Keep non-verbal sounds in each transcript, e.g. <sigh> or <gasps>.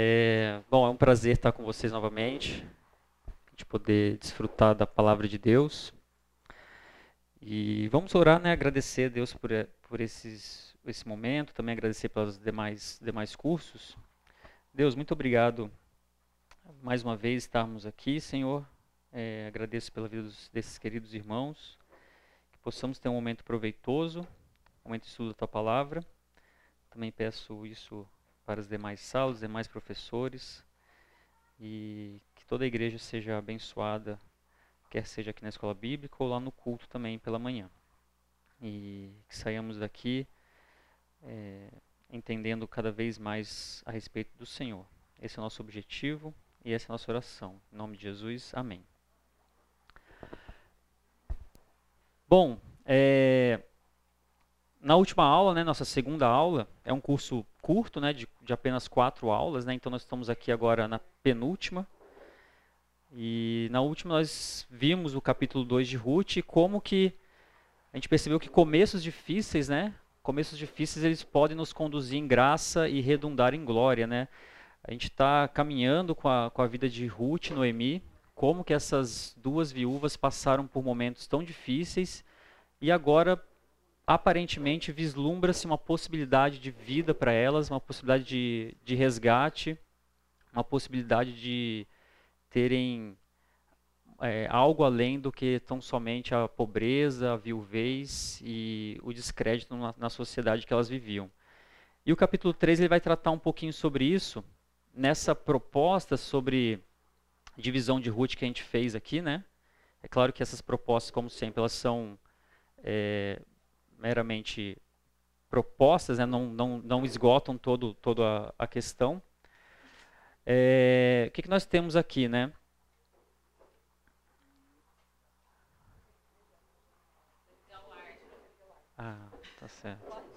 É, bom, é um prazer estar com vocês novamente, a gente poder desfrutar da palavra de Deus. E vamos orar, né? Agradecer a Deus por, por esses, esse momento, também agradecer pelos demais, demais cursos. Deus, muito obrigado mais uma vez estarmos aqui, Senhor. É, agradeço pela vida dos, desses queridos irmãos, que possamos ter um momento proveitoso, um momento de estudo da Tua Palavra. Também peço isso para as demais salas, os demais professores e que toda a igreja seja abençoada, quer seja aqui na escola bíblica ou lá no culto também pela manhã. E que saiamos daqui é, entendendo cada vez mais a respeito do Senhor. Esse é o nosso objetivo e essa é a nossa oração. Em nome de Jesus, amém. Bom, é, na última aula, né, nossa segunda aula, é um curso curto, né, de, de apenas quatro aulas, né, então nós estamos aqui agora na penúltima. E na última nós vimos o capítulo 2 de Ruth e como que a gente percebeu que começos difíceis, né, começos difíceis eles podem nos conduzir em graça e redundar em glória, né. A gente está caminhando com a, com a vida de Ruth e Noemi, como que essas duas viúvas passaram por momentos tão difíceis e agora aparentemente vislumbra-se uma possibilidade de vida para elas, uma possibilidade de, de resgate, uma possibilidade de terem é, algo além do que tão somente a pobreza, a viuvez e o descrédito na, na, sociedade que elas viviam. E o capítulo 3 ele vai tratar um pouquinho sobre isso, nessa proposta sobre divisão de Ruth que a gente fez aqui, né? É claro que essas propostas, como sempre, elas são é, meramente propostas, né, não, não, não esgotam todo, toda a, questão. É, o que, que nós temos aqui, né? Ah, tá certo.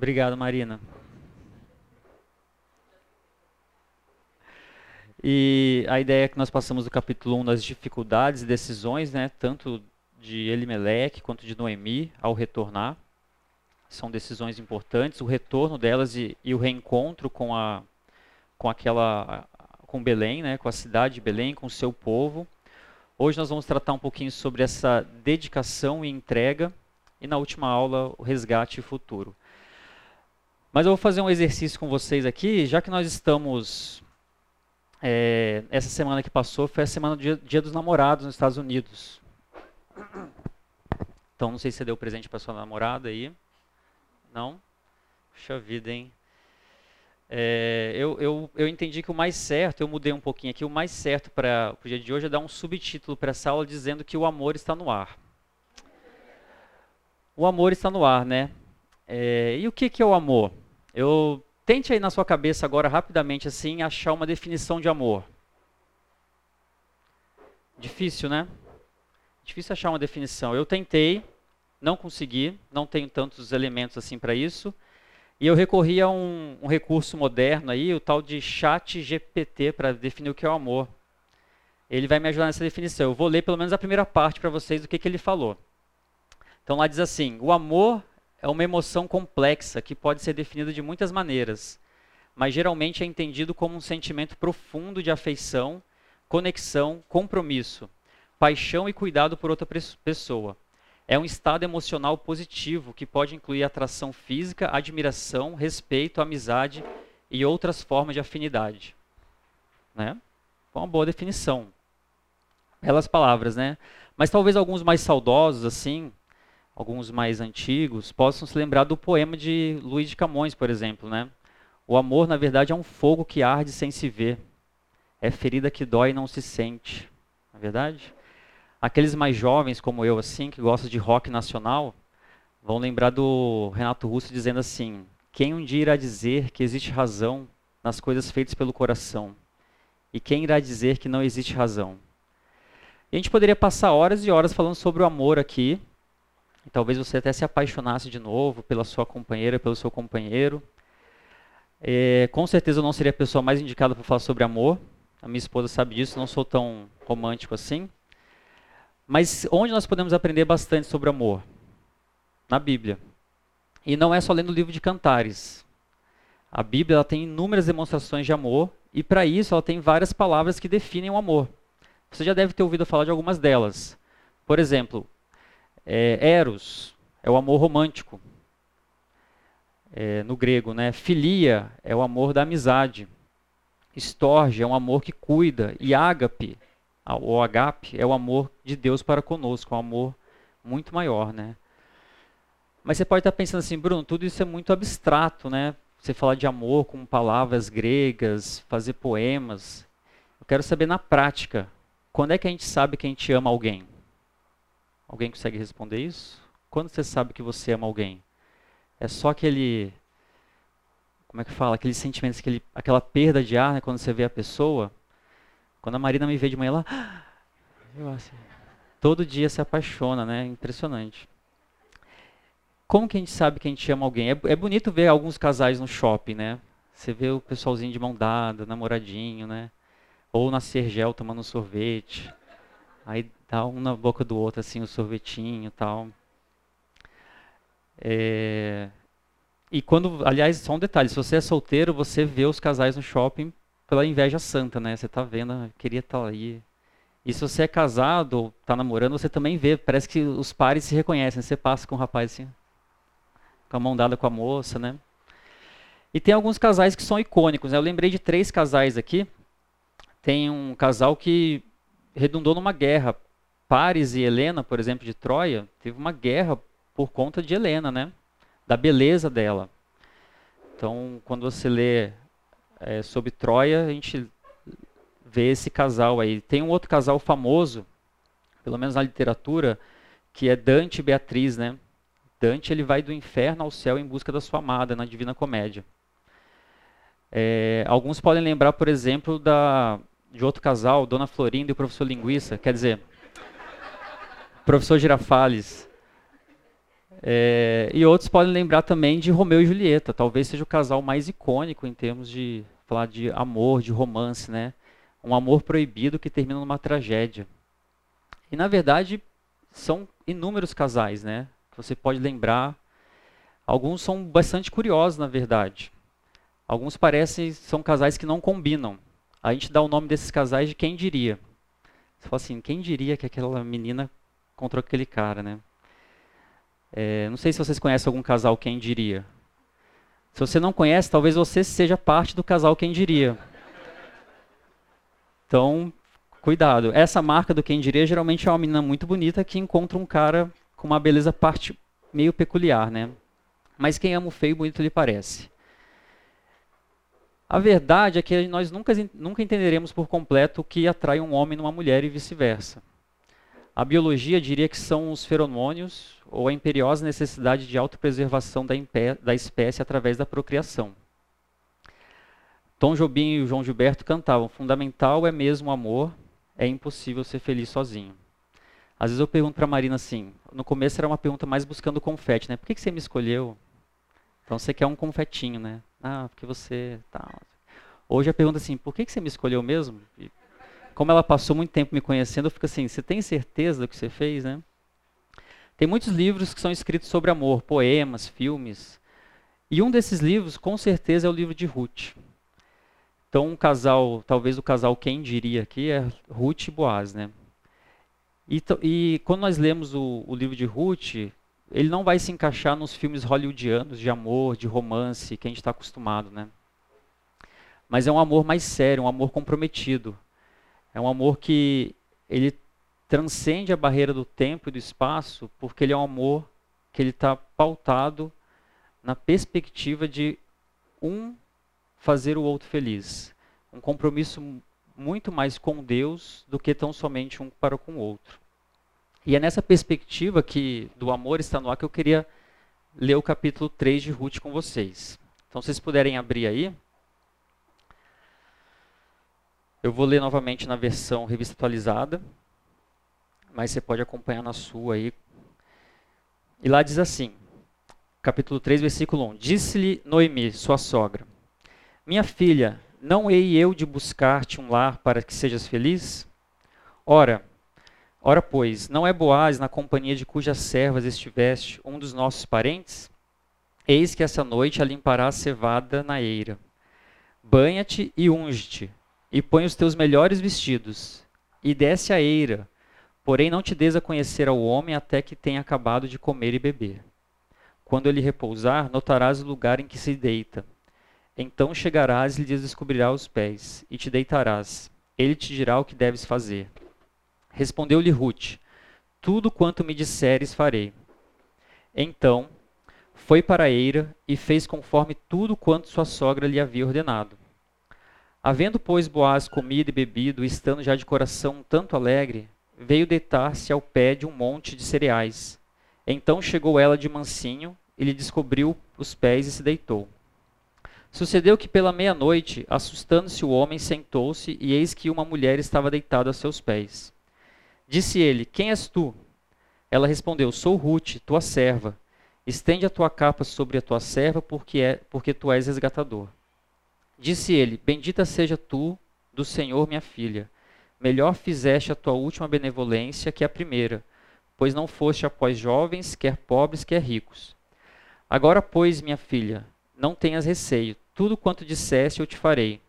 Obrigado, Marina. E a ideia é que nós passamos do capítulo 1 das dificuldades e decisões, né, tanto de Elimelech quanto de Noemi ao retornar. São decisões importantes, o retorno delas e, e o reencontro com a com aquela com Belém, né, com a cidade de Belém, com o seu povo. Hoje nós vamos tratar um pouquinho sobre essa dedicação e entrega e na última aula o resgate futuro. Mas eu vou fazer um exercício com vocês aqui, já que nós estamos. É, essa semana que passou foi a semana do dia, dia, dos namorados nos Estados Unidos. Então não sei se você deu presente para sua namorada aí. Não? Puxa vida, hein? É, eu, eu, eu entendi que o mais certo, eu mudei um pouquinho aqui, o mais certo para o dia de hoje é dar um subtítulo para essa aula dizendo que o amor está no ar. O amor está no ar, né? É, e o que, que é o amor? Eu tente aí na sua cabeça agora rapidamente assim achar uma definição de amor. Difícil, né? Difícil achar uma definição. Eu tentei, não consegui, não tenho tantos elementos assim para isso. E eu recorri a um, um, recurso moderno aí, o tal de chat GPT, para definir o que é o amor. Ele vai me ajudar nessa definição. Eu vou ler pelo menos a primeira parte para vocês do que, que ele falou. Então lá diz assim: o amor é uma emoção complexa que pode ser definida de muitas maneiras, mas geralmente é entendido como um sentimento profundo de afeição, conexão, compromisso, paixão e cuidado por outra pessoa. É um estado emocional positivo que pode incluir atração física, admiração, respeito, amizade e outras formas de afinidade. Né? Uma boa definição. Belas palavras, né? Mas talvez alguns mais saudosos, assim, alguns mais antigos, possam se lembrar do poema de Luiz de Camões, por exemplo, né? O amor, na verdade, é um fogo que arde sem se ver. É ferida que dói e não se sente. Não é verdade? Aqueles mais jovens como eu, assim, que gostam de rock nacional, vão lembrar do Renato Russo dizendo assim: Quem um dia irá dizer que existe razão nas coisas feitas pelo coração? E quem irá dizer que não existe razão? E a gente poderia passar horas e horas falando sobre o amor aqui, talvez você até se apaixonasse de novo pela sua companheira, pelo seu companheiro. É, com certeza eu não seria a pessoa mais indicada para falar sobre amor. A minha esposa sabe disso, não sou tão romântico assim. Mas onde nós podemos aprender bastante sobre amor? Na Bíblia. E não é só lendo o livro de Cantares. A Bíblia ela tem inúmeras demonstrações de amor e para isso ela tem várias palavras que definem o amor. Você já deve ter ouvido falar de algumas delas. Por exemplo, é, eros é o amor romântico. É, no grego, né? Filia é o amor da amizade. Storge é um amor que cuida. E ágape, ou agape, é o amor de Deus para conosco, um amor muito maior, né? Mas você pode estar pensando assim, Bruno, tudo isso é muito abstrato, né? Você falar de amor com palavras gregas, fazer poemas. Eu quero saber na prática, quando é que a gente sabe que a gente ama alguém? Alguém consegue responder isso? Quando você sabe que você ama alguém? É só aquele como é que fala, aqueles sentimentos, aquele, aquela perda de ar, né, quando você vê a pessoa. Quando a Marina me vê de manhã, ela, <gasps> eu assim, todo dia se apaixona, né? Impressionante. Como que a gente sabe que a gente ama alguém? É, é bonito ver alguns casais no shopping, né? Você vê o pessoalzinho de mão dada, namoradinho, né? Ou na Sergel tomando sorvete. Aí dá um na boca do outro, assim, o sorvetinho e tal. É... E quando, aliás, só um detalhe, se você é solteiro, você vê os casais no shopping pela inveja santa, né? Você tá vendo, ah, queria estar tá aí. E se você é casado ou tá namorando, você também vê, parece que os pares se reconhecem. Você passa com um rapaz assim, com a mão dada com a moça, né? E tem alguns casais que são icônicos. Né? Eu lembrei de três casais aqui. Tem um casal que redundou numa guerra. Paris e Helena, por exemplo, de Troia, teve uma guerra por conta de Helena, né? Da beleza dela. Então, quando você lê é, sobre Troia, a gente vê esse casal aí. Tem um outro casal famoso, pelo menos na literatura, que é Dante e Beatriz, né? Dante ele vai do inferno ao céu em busca da sua amada na Divina Comédia. É, alguns podem lembrar, por exemplo, da, de outro casal, Dona Florinda e o professor Linguiça, quer dizer, professor Girafales. É, e outros podem lembrar também de Romeu e Julieta, talvez seja o casal mais icônico em termos de falar de amor, de romance, né? Um amor proibido que termina numa tragédia. E na verdade são inúmeros casais, né? você pode lembrar. Alguns são bastante curiosos, na verdade. Alguns parecem são casais que não combinam. A gente dá o nome desses casais de quem diria. Você fala assim, quem diria que aquela menina contra aquele cara, né? É, não sei se vocês conhecem algum casal quem diria. Se você não conhece, talvez você seja parte do casal quem diria. Então, cuidado. Essa marca do quem diria geralmente é uma menina muito bonita que encontra um cara com uma beleza parte meio peculiar, né? Mas quem ama o feio, bonito lhe parece. A verdade é que nós nunca, nunca entenderemos por completo o que atrai um homem numa mulher e vice-versa. A biologia diria que são os feromônios ou a imperiosa necessidade de autopreservação da, da espécie através da procriação. Tom Jobim e João Gilberto cantavam: Fundamental é mesmo o amor, é impossível ser feliz sozinho. Às vezes eu pergunto para a Marina assim, no começo era uma pergunta mais buscando confete, né? Por que, que você me escolheu? Então você quer um confetinho, né? Ah, porque você tá. Hoje a pergunta assim, por que, que você me escolheu mesmo? E como ela passou muito tempo me conhecendo, eu fico assim, você tem certeza do que você fez, né? Tem muitos livros que são escritos sobre amor, poemas, filmes. E um desses livros, com certeza, é o livro de Ruth. Então, um casal, talvez o casal quem diria aqui é Ruth e Boaz, né? E, e quando nós lemos o, o, livro de Ruth, ele não vai se encaixar nos filmes hollywoodianos de amor, de romance, que a gente está acostumado, né? Mas é um amor mais sério, um amor comprometido. É um amor que ele transcende a barreira do tempo e do espaço, porque ele é um amor que ele está pautado na perspectiva de um fazer o outro feliz. Um compromisso muito mais com Deus do que tão somente um para com o outro. E é nessa perspectiva que do amor está no ar que eu queria ler o capítulo 3 de Ruth com vocês. Então, se vocês puderem abrir aí. Eu vou ler novamente na versão revista atualizada, mas você pode acompanhar na sua aí. E lá diz assim, capítulo 3, versículo 1. Disse-lhe Noemi, sua sogra: Minha filha, Não hei eu de buscar-te um lar para que sejas feliz? Ora, ora pois, não é Boaz na companhia de cujas servas estiveste um dos nossos parentes? Eis que essa noite a limparás cevada na eira. Banha-te e unge-te, e põe os teus melhores vestidos, e desce a eira, porém não te des a conhecer ao homem até que tenha acabado de comer e beber. Quando ele repousar, notarás o lugar em que se deita. Então chegarás e lhe descobrirás os pés, e te deitarás. Ele te dirá o que deves fazer. Respondeu-lhe Ruth: Tudo quanto me disseres farei. Então foi para a eira e fez conforme tudo quanto sua sogra lhe havia ordenado. Havendo, pois, Boaz comido e bebido, estando já de coração um tanto alegre, veio deitar-se ao pé de um monte de cereais. Então chegou ela de mansinho e lhe descobriu os pés e se deitou. Sucedeu que pela meia-noite, assustando-se o homem, sentou-se, e eis que uma mulher estava deitada a seus pés. Disse ele: Quem és tu? Ela respondeu: Sou Ruth, tua serva. Estende a tua capa sobre a tua serva, porque, é, porque tu és resgatador. Disse ele: Bendita seja tu do Senhor, minha filha. Melhor fizeste a tua última benevolência que a primeira, pois não foste após jovens, quer pobres, quer ricos. Agora, pois, minha filha, não tenhas receio, tudo quanto disseste eu te farei,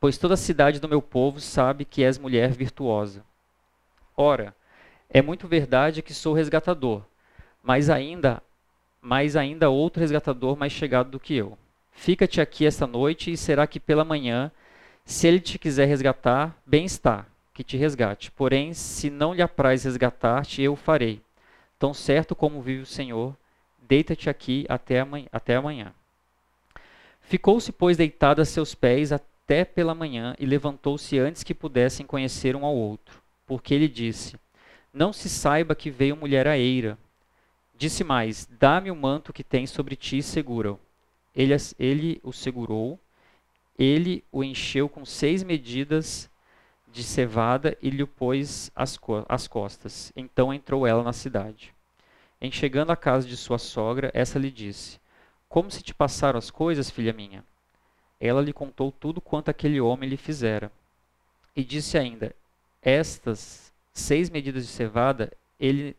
pois toda a cidade do meu povo sabe que és mulher virtuosa. Ora, é muito verdade que sou resgatador, mas ainda, mas ainda outro resgatador mais chegado do que eu. Fica-te aqui esta noite e será que pela manhã, se ele te quiser resgatar, bem está, que te resgate. Porém, se não lhe apraz resgatar-te, eu o farei. Tão certo como vive o Senhor, deita-te aqui até amanhã. Até amanhã. Ficou-se, pois, deitado a seus pés até pela manhã e levantou-se antes que pudessem conhecer um ao outro, porque ele disse: Não se saiba que veio mulher a eira. Disse mais: Dá-me o manto que tens sobre ti e segura-o. Ele, ele o segurou, ele o encheu com seis medidas de cevada e lhe pôs as, co as costas. Então entrou ela na cidade. Em chegando à casa de sua sogra, essa lhe disse: Como se te passaram as coisas, filha minha? Ela lhe contou tudo quanto aquele homem lhe fizera. E disse ainda: Estas seis medidas de cevada ele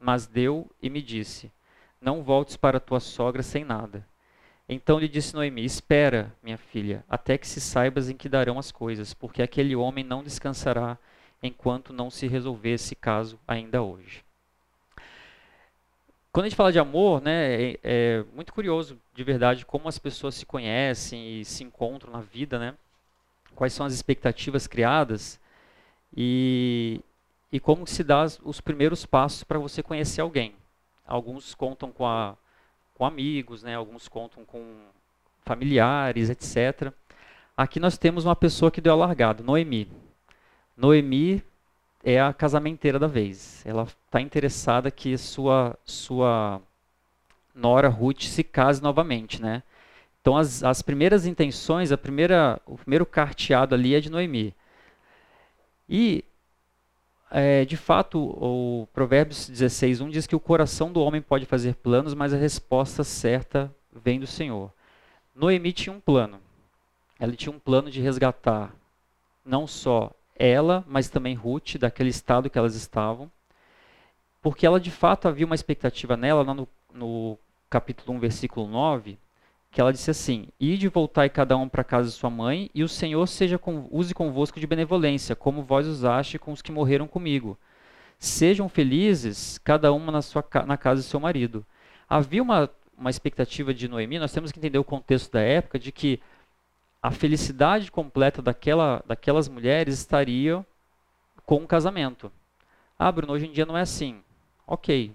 mas deu e me disse: Não voltes para tua sogra sem nada. Então lhe disse Noemi: Espera, minha filha, até que se saibas em que darão as coisas, porque aquele homem não descansará enquanto não se resolver esse caso ainda hoje. Quando a gente fala de amor, né, é, é, muito curioso, de verdade, como as pessoas se conhecem e se encontram na vida, né? Quais são as expectativas criadas e, e como se dá os primeiros passos para você conhecer alguém. Alguns contam com, a, com amigos, né? Alguns contam com familiares, etc. Aqui nós temos uma pessoa que deu a largada, Noemi. Noemi é a casamenteira da vez. Ela está interessada que sua sua nora Ruth se case novamente, né? Então as, as primeiras intenções, a primeira, o primeiro carteado ali é de Noemi. E é, de fato, o Provérbios 16, 1 diz que o coração do homem pode fazer planos, mas a resposta certa vem do Senhor. Noemi tinha um plano. Ela tinha um plano de resgatar não só ela, mas também Ruth, daquele estado que elas estavam, porque ela de fato havia uma expectativa nela, lá no, no capítulo 1, versículo 9, que ela disse assim: Ide voltai cada um para casa de sua mãe, e o Senhor seja com, use convosco de benevolência, como vós usaste com os que morreram comigo. Sejam felizes, cada uma na, sua, na casa de seu marido. Havia uma, uma expectativa de Noemi, nós temos que entender o contexto da época, de que a felicidade completa daquela, daquelas mulheres estaria com o casamento. Ah, Bruno, hoje em dia não é assim. Ok,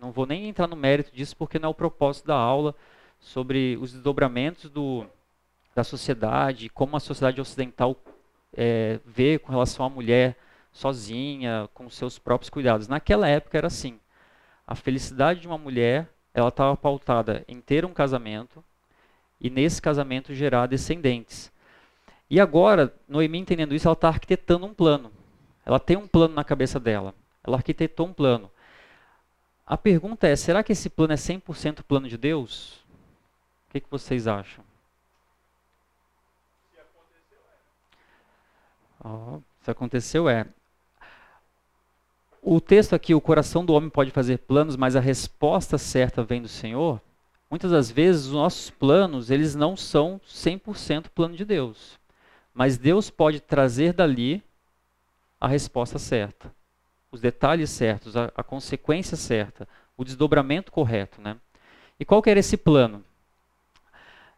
não vou nem entrar no mérito disso porque não é o propósito da aula sobre os desdobramentos do, da sociedade, como a sociedade ocidental é, vê com relação à mulher sozinha, com seus próprios cuidados. Naquela época era assim. A felicidade de uma mulher ela estava pautada em ter um casamento, e nesse casamento gerar descendentes. E agora, Noemi entendendo isso, ela está arquitetando um plano. Ela tem um plano na cabeça dela. Ela arquitetou um plano. A pergunta é: será que esse plano é 100% plano de Deus? Que, que vocês acham? Oh, isso aconteceu é. O texto aqui, o coração do homem pode fazer planos, mas a resposta certa vem do Senhor. Muitas das vezes os nossos planos, eles não são 100% plano de Deus. Mas Deus pode trazer dali a resposta certa, os detalhes certos, a, a consequência certa, o desdobramento correto, né? E qual que era esse plano?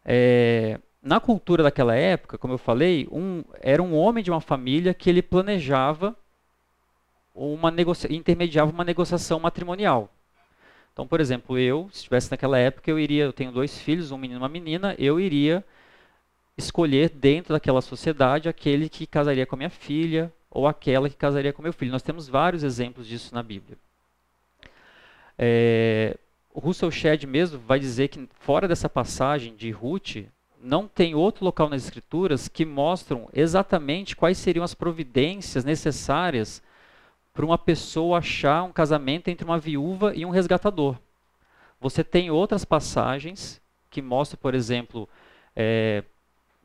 É, na cultura daquela época, como eu falei, um, era um homem de uma família que ele planejava uma intermediava uma negociação matrimonial. Então, por exemplo, eu, se estivesse naquela época, eu iria, eu tenho dois filhos, um menino e uma menina, eu iria escolher dentro daquela sociedade aquele que casaria com a minha filha ou aquela que casaria com meu filho. Nós temos vários exemplos disso na Bíblia. É, o Russell Shedd mesmo vai dizer que fora dessa passagem de Ruth, não tem outro local nas escrituras que mostram exatamente quais seriam as providências necessárias para uma pessoa achar um casamento entre uma viúva e um resgatador. Você tem outras passagens que mostram, por exemplo, é,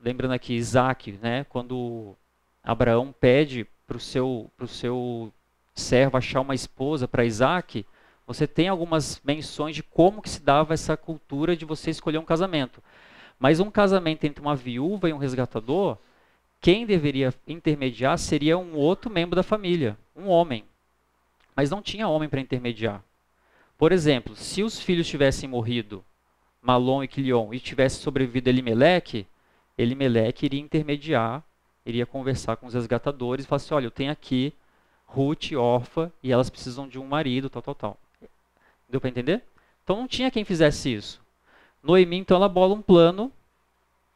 lembrando aqui Isaac, né, quando Abraão pede para o seu, seu servo achar uma esposa para Isaac, você tem algumas menções de como que se dava essa cultura de você escolher um casamento. Mas um casamento entre uma viúva e um resgatador, quem deveria intermediar seria um outro membro da família, um homem. Mas não tinha homem para intermediar. Por exemplo, se os filhos tivessem morrido, Malom e Quilion, e tivesse sobrevivido Elimeleque, Elimeleque iria intermediar, iria conversar com os resgatadores e falar assim, olha, eu tenho aqui Ruth, órfã, e elas precisam de um marido, tal, tal, tal. Deu para entender? Então não tinha quem fizesse isso. Noemi, então, ela bola um plano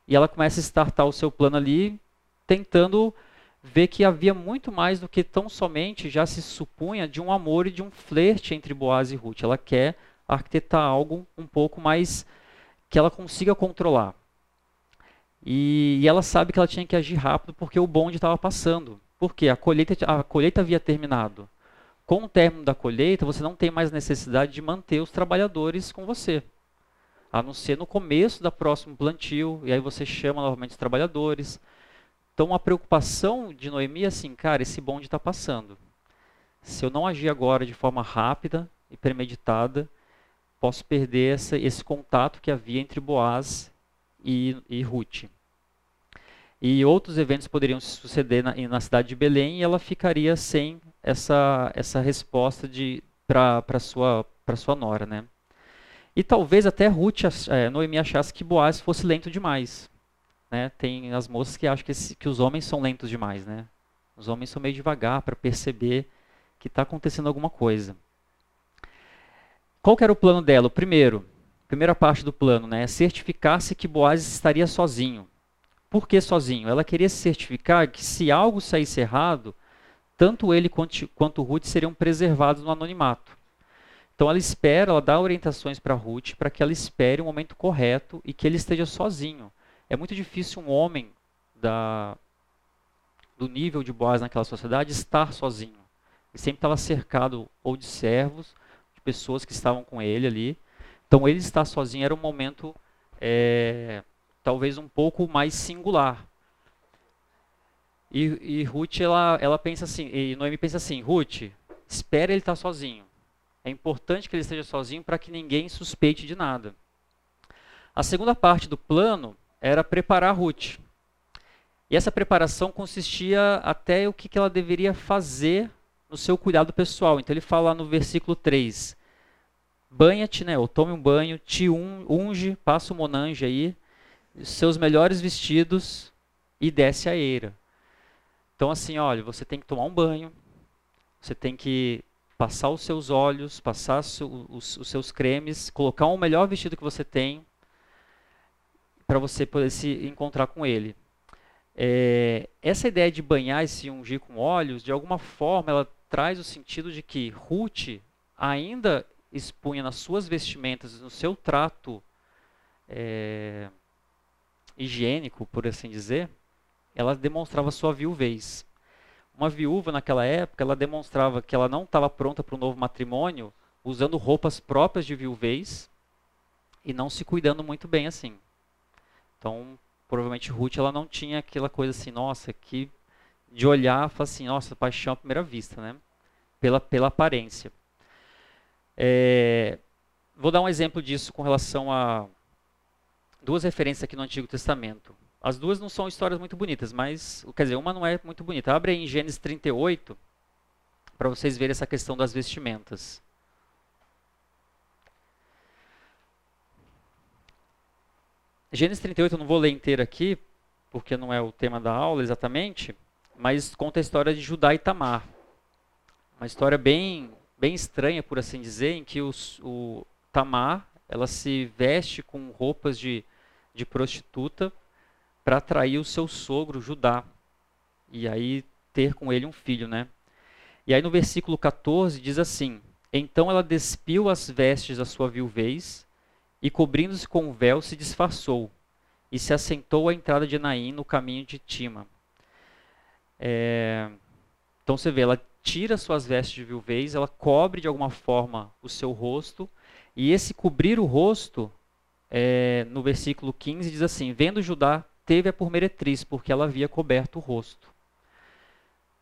e ela começa a startar o seu plano ali, tentando ver que havia muito mais do que tão somente já se supunha de um amor e de um flerte entre Boaz e Ruth. Ela quer arquitetar algo um pouco mais que ela consiga controlar. E, e ela sabe que ela tinha que agir rápido porque o bonde estava passando. Porque a colheita, a colheita havia terminado. Com o término da colheita, você não tem mais necessidade de manter os trabalhadores com você a não ser no começo da próximo plantio, e aí você chama novamente os trabalhadores. Então a preocupação de Noemi é assim, cara, esse bonde está passando. Se eu não agir agora de forma rápida e premeditada, posso perder essa, esse contato que havia entre Boaz e, e Ruth. E outros eventos poderiam se suceder na, na cidade de Belém e ela ficaria sem essa, essa resposta para sua, sua nora. Né? E talvez até Ruth, é, Noemi achasse que Boaz fosse lento demais. Né? Tem as moças que acham que, esse, que os homens são lentos demais. Né? Os homens são meio devagar para perceber que está acontecendo alguma coisa. Qual era o plano dela? O primeiro, primeira parte do plano, né, é certificar-se que Boaz estaria sozinho. Por que sozinho? Ela queria certificar que se algo saísse errado, tanto ele quanto, quanto Ruth seriam preservados no anonimato. Então ela espera, ela dá orientações para Ruth para que ela espere o momento correto e que ele esteja sozinho. É muito difícil um homem da, do nível de Boaz naquela sociedade estar sozinho. Ele sempre estava cercado ou de servos, de pessoas que estavam com ele ali. Então ele estar sozinho era um momento é, talvez um pouco mais singular. E, e Ruth ela, ela pensa assim, e Noemi pensa assim, Ruth, espera ele estar sozinho. É importante que ele esteja sozinho para que ninguém suspeite de nada. A segunda parte do plano era preparar Ruth. E essa preparação consistia até o que ela deveria fazer no seu cuidado pessoal. Então ele fala no versículo 3: Banha-te, né, ou tome um banho, te unge, passa o monange aí, seus melhores vestidos e desce a eira. Então assim, olha, você tem que tomar um banho, você tem que passar os seus olhos, passar os, os seus cremes, colocar o melhor vestido que você tem para você poder se encontrar com ele. É, essa ideia de banhar e se ungir com óleos, de alguma forma, ela traz o sentido de que Ruth ainda expunha nas suas vestimentas, no seu trato é, higiênico, por assim dizer, ela demonstrava sua viuvez uma viúva naquela época, ela demonstrava que ela não estava pronta para um novo matrimônio, usando roupas próprias de viuvez e não se cuidando muito bem assim. Então, provavelmente Ruth ela não tinha aquela coisa assim, nossa, que de olhar falar assim, nossa, paixão à primeira vista, né? Pela, pela aparência. É, vou dar um exemplo disso com relação a duas referências aqui no Antigo Testamento. As duas não são histórias muito bonitas, mas, quer dizer, uma não é muito bonita. Abre aí em Gênesis 38, para vocês verem essa questão das vestimentas. Gênesis 38 eu não vou ler inteiro aqui, porque não é o tema da aula exatamente, mas conta a história de Judá e Tamar. Uma história bem, bem estranha, por assim dizer, em que os, o Tamar ela se veste com roupas de, de prostituta para atrair o seu sogro Judá e aí ter com ele um filho, né? E aí no versículo 14 diz assim: Então ela despiu as vestes da sua viuvez e cobrindo-se com o véu se disfarçou e se assentou à entrada de Naim no caminho de Tima. É, então você vê, ela tira suas vestes de viuvez, ela cobre de alguma forma o seu rosto, e esse cobrir o rosto, é, no versículo 15, diz assim: Vendo Judá, teve a por meretriz, porque ela havia coberto o rosto.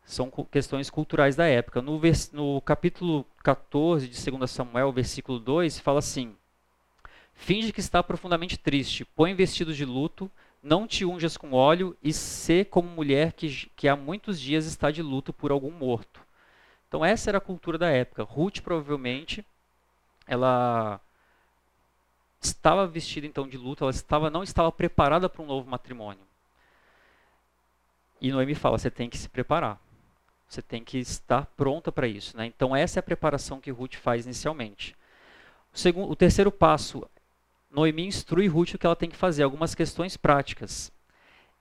São questões culturais da época. No, no capítulo 14 de 2 Samuel, versículo 2, fala assim: Finge que está profundamente triste, põe vestidos de luto, não te unjas com óleo e sê como mulher que, que há muitos dias está de luto por algum morto. Então essa era a cultura da época. Ruth provavelmente ela estava vestida então de luto, ela estava não estava preparada para um novo matrimônio. E Noemi fala: você tem que se preparar. Você tem que estar pronta para isso. Né? Então, essa é a preparação que Ruth faz inicialmente. O, segundo, o terceiro passo Noemi instrui Ruth o que ela tem que fazer, algumas questões práticas.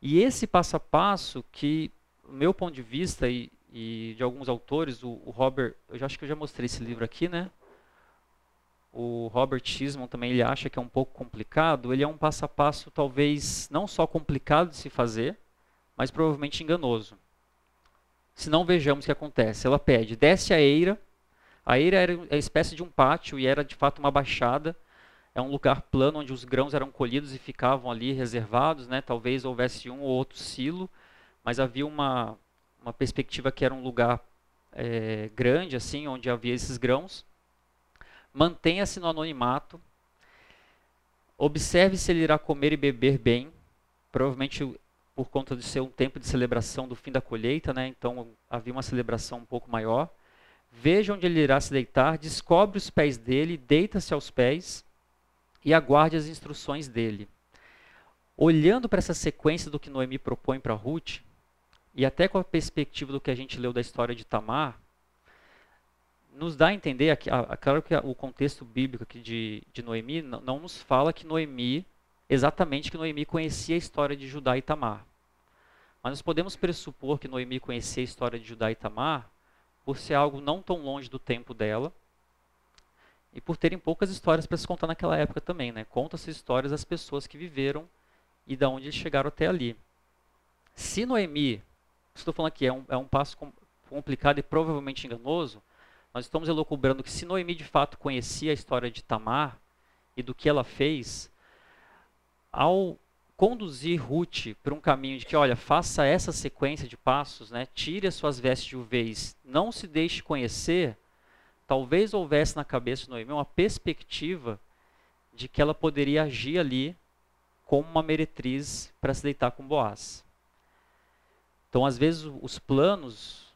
E esse passo a passo que, do meu ponto de vista e, e de alguns autores, o, o, Robert, eu já acho que eu já mostrei esse livro aqui, né? O Robert Chisholm também ele acha que é um pouco complicado. Ele é um passo a passo talvez não só complicado de se fazer, mas provavelmente enganoso. Se não vejamos o que acontece. Ela pede, desce a eira. A eira era uma espécie de um pátio e era de fato uma baixada é um lugar plano onde os grãos eram colhidos e ficavam ali reservados, né? Talvez houvesse um ou outro silo, mas havia uma, uma perspectiva que era um lugar é, grande, assim, onde havia esses grãos. Mantenha-se no anonimato. Observe se ele irá comer e beber bem. Provavelmente por conta de ser um tempo de celebração do fim da colheita, né? Então havia uma celebração um pouco maior. Veja onde ele irá se deitar, descobre os pés dele, deita-se aos pés e aguarde as instruções dele. Olhando para essa sequência do que Noemi propõe para Ruth, e até com a perspectiva do que a gente leu da história de Tamar, nos dá a entender, aqui, claro que o contexto bíblico aqui de, de Noemi não, não, nos fala que Noemi, exatamente que Noemi conhecia a história de Judá e Tamar. Mas nós podemos pressupor que Noemi conhecia a história de Judá e Tamar por ser algo não tão longe do tempo dela, e por terem poucas histórias para se contar naquela época também, né? Conta-se histórias das pessoas que viveram e da onde eles chegaram até ali. Se Noemi, estou falando aqui, é um, é um passo complicado e provavelmente enganoso, nós estamos elucubrando que se Noemi de fato conhecia a história de Tamar e do que ela fez, ao conduzir Ruth para um caminho de que, olha, faça essa sequência de passos, né? tire as suas vestes de vez, não se deixe conhecer, talvez houvesse na cabeça de Noemi uma perspectiva de que ela poderia agir ali como uma meretriz para se deitar com Boaz. Então, às vezes, os planos,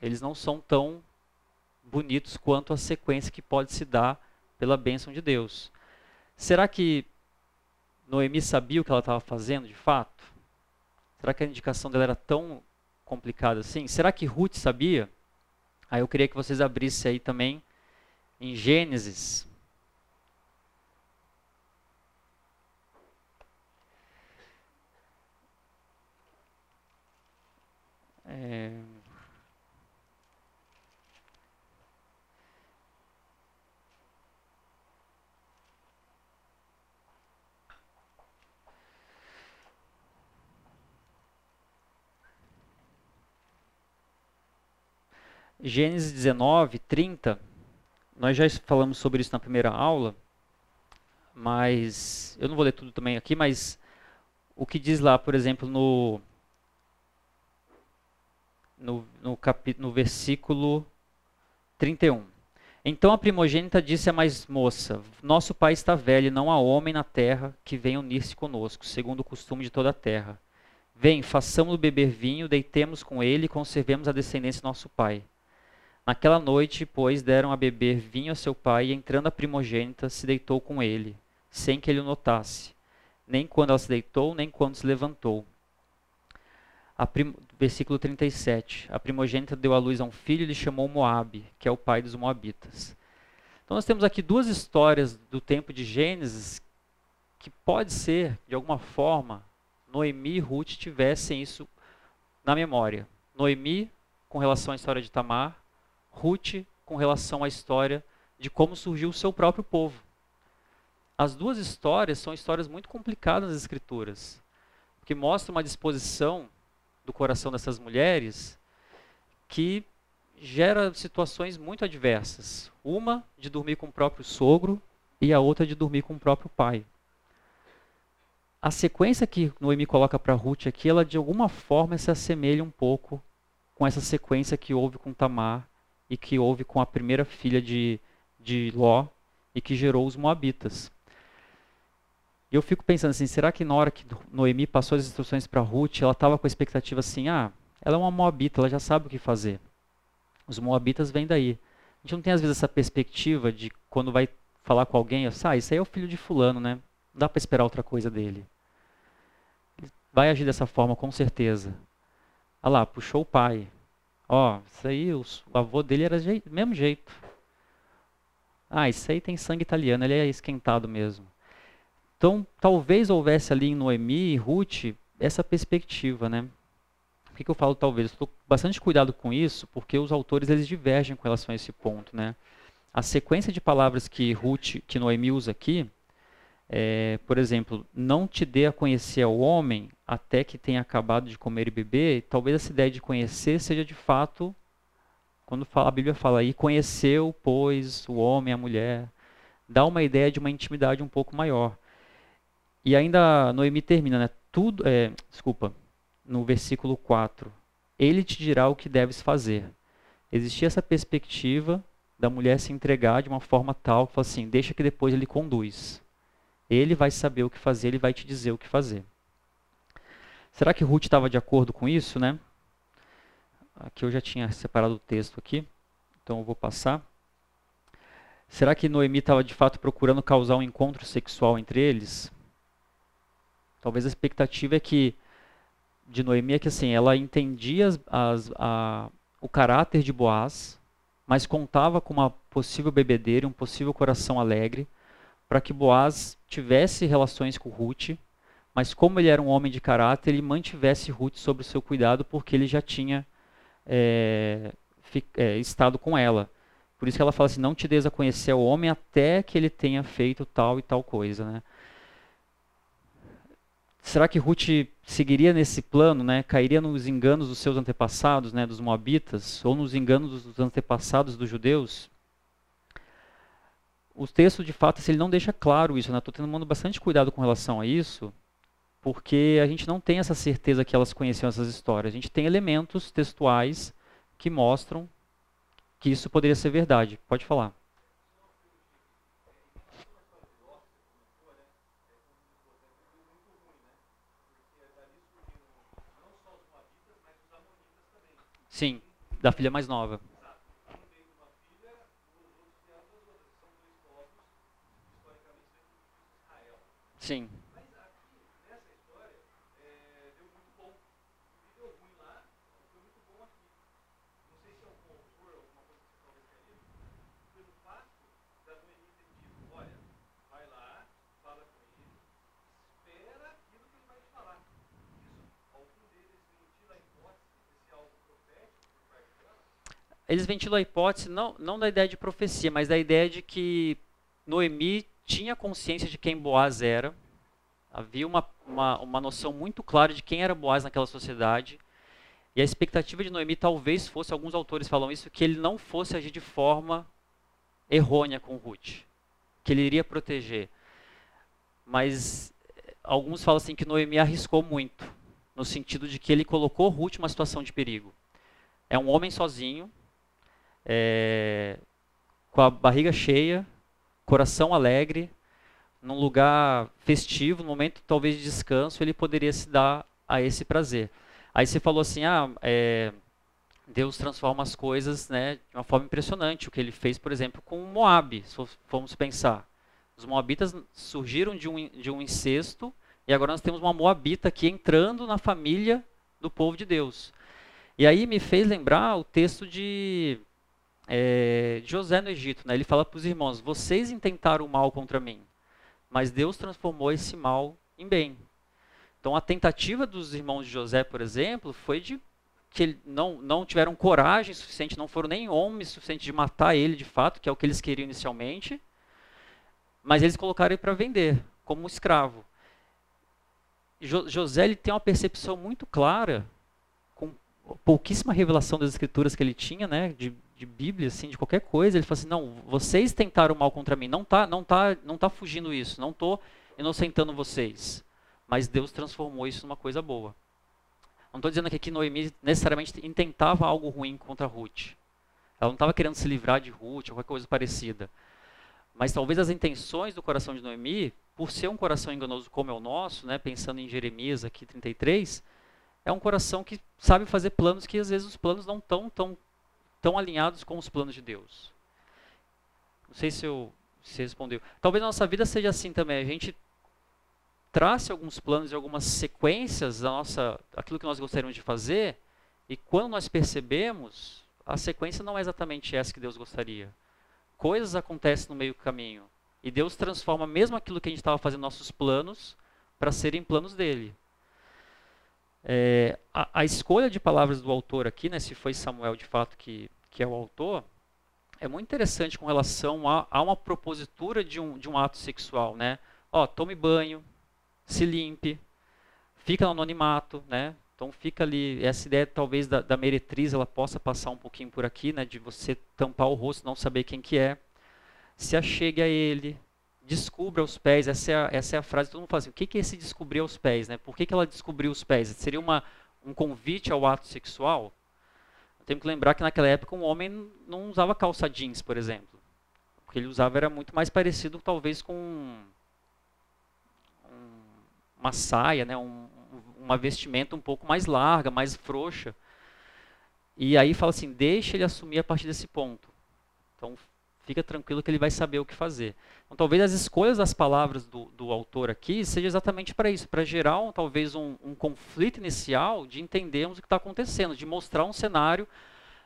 eles não são tão bonitos quanto a sequência que pode se dar pela bênção de Deus. Será que Noemi sabia o que ela estava fazendo de fato? Será que a indicação dela era tão complicada assim? Será que Ruth sabia? Aí eu queria que vocês abrissem aí também em Gênesis. É... Gênesis 19, 30, nós já falamos sobre isso na primeira aula, mas eu não vou ler tudo também aqui, mas o que diz lá, por exemplo, no no, no, capi, no versículo 31. Então a primogênita disse à mais moça: Nosso pai está velho, não há homem na terra que venha unir-se conosco, segundo o costume de toda a terra. Vem, façamos-o beber vinho, deitemos com ele e conservemos a descendência de nosso pai. Naquela noite, pois, deram a beber vinho a seu pai, e entrando a primogênita, se deitou com ele, sem que ele o notasse, nem quando ela se deitou, nem quando se levantou. Prim... Versículo 37. A primogênita deu à luz a um filho e lhe chamou Moabe, que é o pai dos moabitas. Então nós temos aqui duas histórias do tempo de Gênesis que pode ser, de alguma forma, Noemi e Ruth tivessem isso na memória. Noemi com relação à história de Tamar, Ruth com relação à história de como surgiu o seu próprio povo. As duas histórias são histórias muito complicadas nas escrituras, que mostram uma disposição do coração dessas mulheres que gera situações muito adversas. Uma de dormir com o próprio sogro e a outra de dormir com o próprio pai. A sequência que Noemi coloca para Ruth aqui, ela de alguma forma se assemelha um pouco com essa sequência que houve com Tamar e que houve com a primeira filha de, de Ló e que gerou os Moabitas. E eu fico pensando assim, será que na hora que Noemi passou as instruções para Ruth, ela estava com a expectativa assim, ah, ela é uma moabita, ela já sabe o que fazer. Os moabitas vêm daí. A gente não tem às vezes essa perspectiva de quando vai falar com alguém, ah, isso aí é o filho de fulano, né? Não dá para esperar outra coisa dele. Ele vai agir dessa forma com certeza. Ah lá, puxou o pai. Ó, isso aí, o avô dele era do mesmo jeito. Ah, isso aí tem sangue italiano, ele é esquentado mesmo. Então, talvez houvesse ali em Noemi e Ruth essa perspectiva, né? Por que, que eu falo talvez? Estou bastante cuidado com isso, porque os autores eles divergem com relação a esse ponto, né? A sequência de palavras que Ruth, que Noemi usa aqui, é, por exemplo, não te dê a conhecer ao homem até que tenha acabado de comer e beber, talvez essa ideia de conhecer seja de fato, quando a Bíblia fala aí, conheceu, pois, o homem, a mulher, dá uma ideia de uma intimidade um pouco maior. E ainda Noemi termina, né? Tudo, é, desculpa, no versículo 4. Ele te dirá o que deves fazer. Existia essa perspectiva da mulher se entregar de uma forma tal que fala assim, deixa que depois ele conduz. Ele vai saber o que fazer, ele vai te dizer o que fazer. Será que Ruth estava de acordo com isso, né? Aqui eu já tinha separado o texto aqui, então eu vou passar. Será que Noemi estava de fato procurando causar um encontro sexual entre eles? Talvez a expectativa é que de Noemi é que assim, ela entendia as, as, a, o caráter de Boaz, mas contava com uma possível bebedeira, um possível coração alegre, para que Boaz tivesse relações com Ruth, mas como ele era um homem de caráter, ele mantivesse Ruth sob o seu cuidado, porque ele já tinha é, é, estado com ela. Por isso que ela fala assim, não te des a conhecer o homem até que ele tenha feito tal e tal coisa, né? Será que Ruth seguiria nesse plano, né? cairia nos enganos dos seus antepassados, né? dos moabitas, ou nos enganos dos antepassados dos judeus? O texto, de fato, ele não deixa claro isso. Estou né? tendo bastante cuidado com relação a isso, porque a gente não tem essa certeza que elas conheciam essas histórias. A gente tem elementos textuais que mostram que isso poderia ser verdade. Pode falar. Sim, da filha mais nova. Sim. eles ventilam a hipótese não, não da ideia de profecia, mas da ideia de que Noemi tinha consciência de quem Boaz era. Havia uma, uma, uma noção muito clara de quem era Boaz naquela sociedade. E a expectativa de Noemi talvez fosse, alguns autores falam isso, que ele não fosse agir de forma errônea com Ruth. Que ele iria proteger. Mas eh, alguns falam assim que Noemi arriscou muito. No sentido de que ele colocou Ruth numa situação de perigo É um homem sozinho, é, com a barriga cheia, coração alegre, num lugar festivo, num momento talvez de descanso, ele poderia se dar a esse prazer. Aí você falou assim, ah, é, Deus transforma as coisas né, de uma forma impressionante. O que ele fez, por exemplo, com Moab, se formos pensar. Os moabitas surgiram de um, de um incesto e agora nós temos uma moabita aqui entrando na família do povo de Deus. E aí me fez lembrar o texto de é, José no Egito. Né? Ele fala para os irmãos: Vocês intentaram o mal contra mim, mas Deus transformou esse mal em bem. Então a tentativa dos irmãos de José, por exemplo, foi de que não, não tiveram coragem suficiente, não foram nem homens suficientes de matar ele de fato, que é o que eles queriam inicialmente, mas eles colocaram ele para vender como escravo. Jo, José ele tem uma percepção muito clara, com pouquíssima revelação das escrituras que ele tinha, né, de, de Bíblia, assim, de qualquer coisa. Ele fala assim: não, vocês tentaram mal contra mim, não tá, não tá, não tá fugindo isso, não estou inocentando vocês, mas Deus transformou isso numa coisa boa. Não estou dizendo aqui que Noemi necessariamente intentava algo ruim contra Ruth. Ela não estava querendo se livrar de Ruth ou qualquer coisa parecida. Mas talvez as intenções do coração de Noemi, por ser um coração enganoso como é o nosso, né, pensando em Jeremias aqui 33, é um coração que sabe fazer planos que às vezes os planos não estão tão, tão alinhados com os planos de Deus. Não sei se eu se respondeu. Talvez a nossa vida seja assim também. A gente trace alguns planos e algumas sequências da nossa, aquilo que nós gostaríamos de fazer, e quando nós percebemos, a sequência não é exatamente essa que Deus gostaria. Coisas acontecem no meio do caminho, e Deus transforma mesmo aquilo que a gente estava fazendo nossos planos para serem planos dele. É, a, a, escolha de palavras do autor aqui, né, se foi Samuel de fato que, que é o autor, é muito interessante com relação a, a uma propositura de um, de um ato sexual. Né? Ó, tome banho, se limpe, fica no anonimato, né? Então fica ali, essa ideia talvez da, da meretriz, ela possa passar um pouquinho por aqui, né? De você tampar o rosto, não saber quem que é. Se achegue a ele, descubra os pés, essa é a, essa é a frase que todo mundo fala assim, o que, que é esse descobrir os pés, né? Por que, que ela descobriu os pés? Seria uma, um convite ao ato sexual? Tenho que lembrar que naquela época um homem não usava calça jeans, por exemplo. O que ele usava era muito mais parecido talvez com uma saia, né, um, uma vestimenta um pouco mais larga, mais frouxa. E aí fala assim, deixa ele assumir a partir desse ponto. Então fica tranquilo que ele vai saber o que fazer. Então talvez as escolhas das palavras do, do autor aqui seja exatamente para isso, para gerar um, talvez um, um conflito inicial de entendermos o que está acontecendo, de mostrar um cenário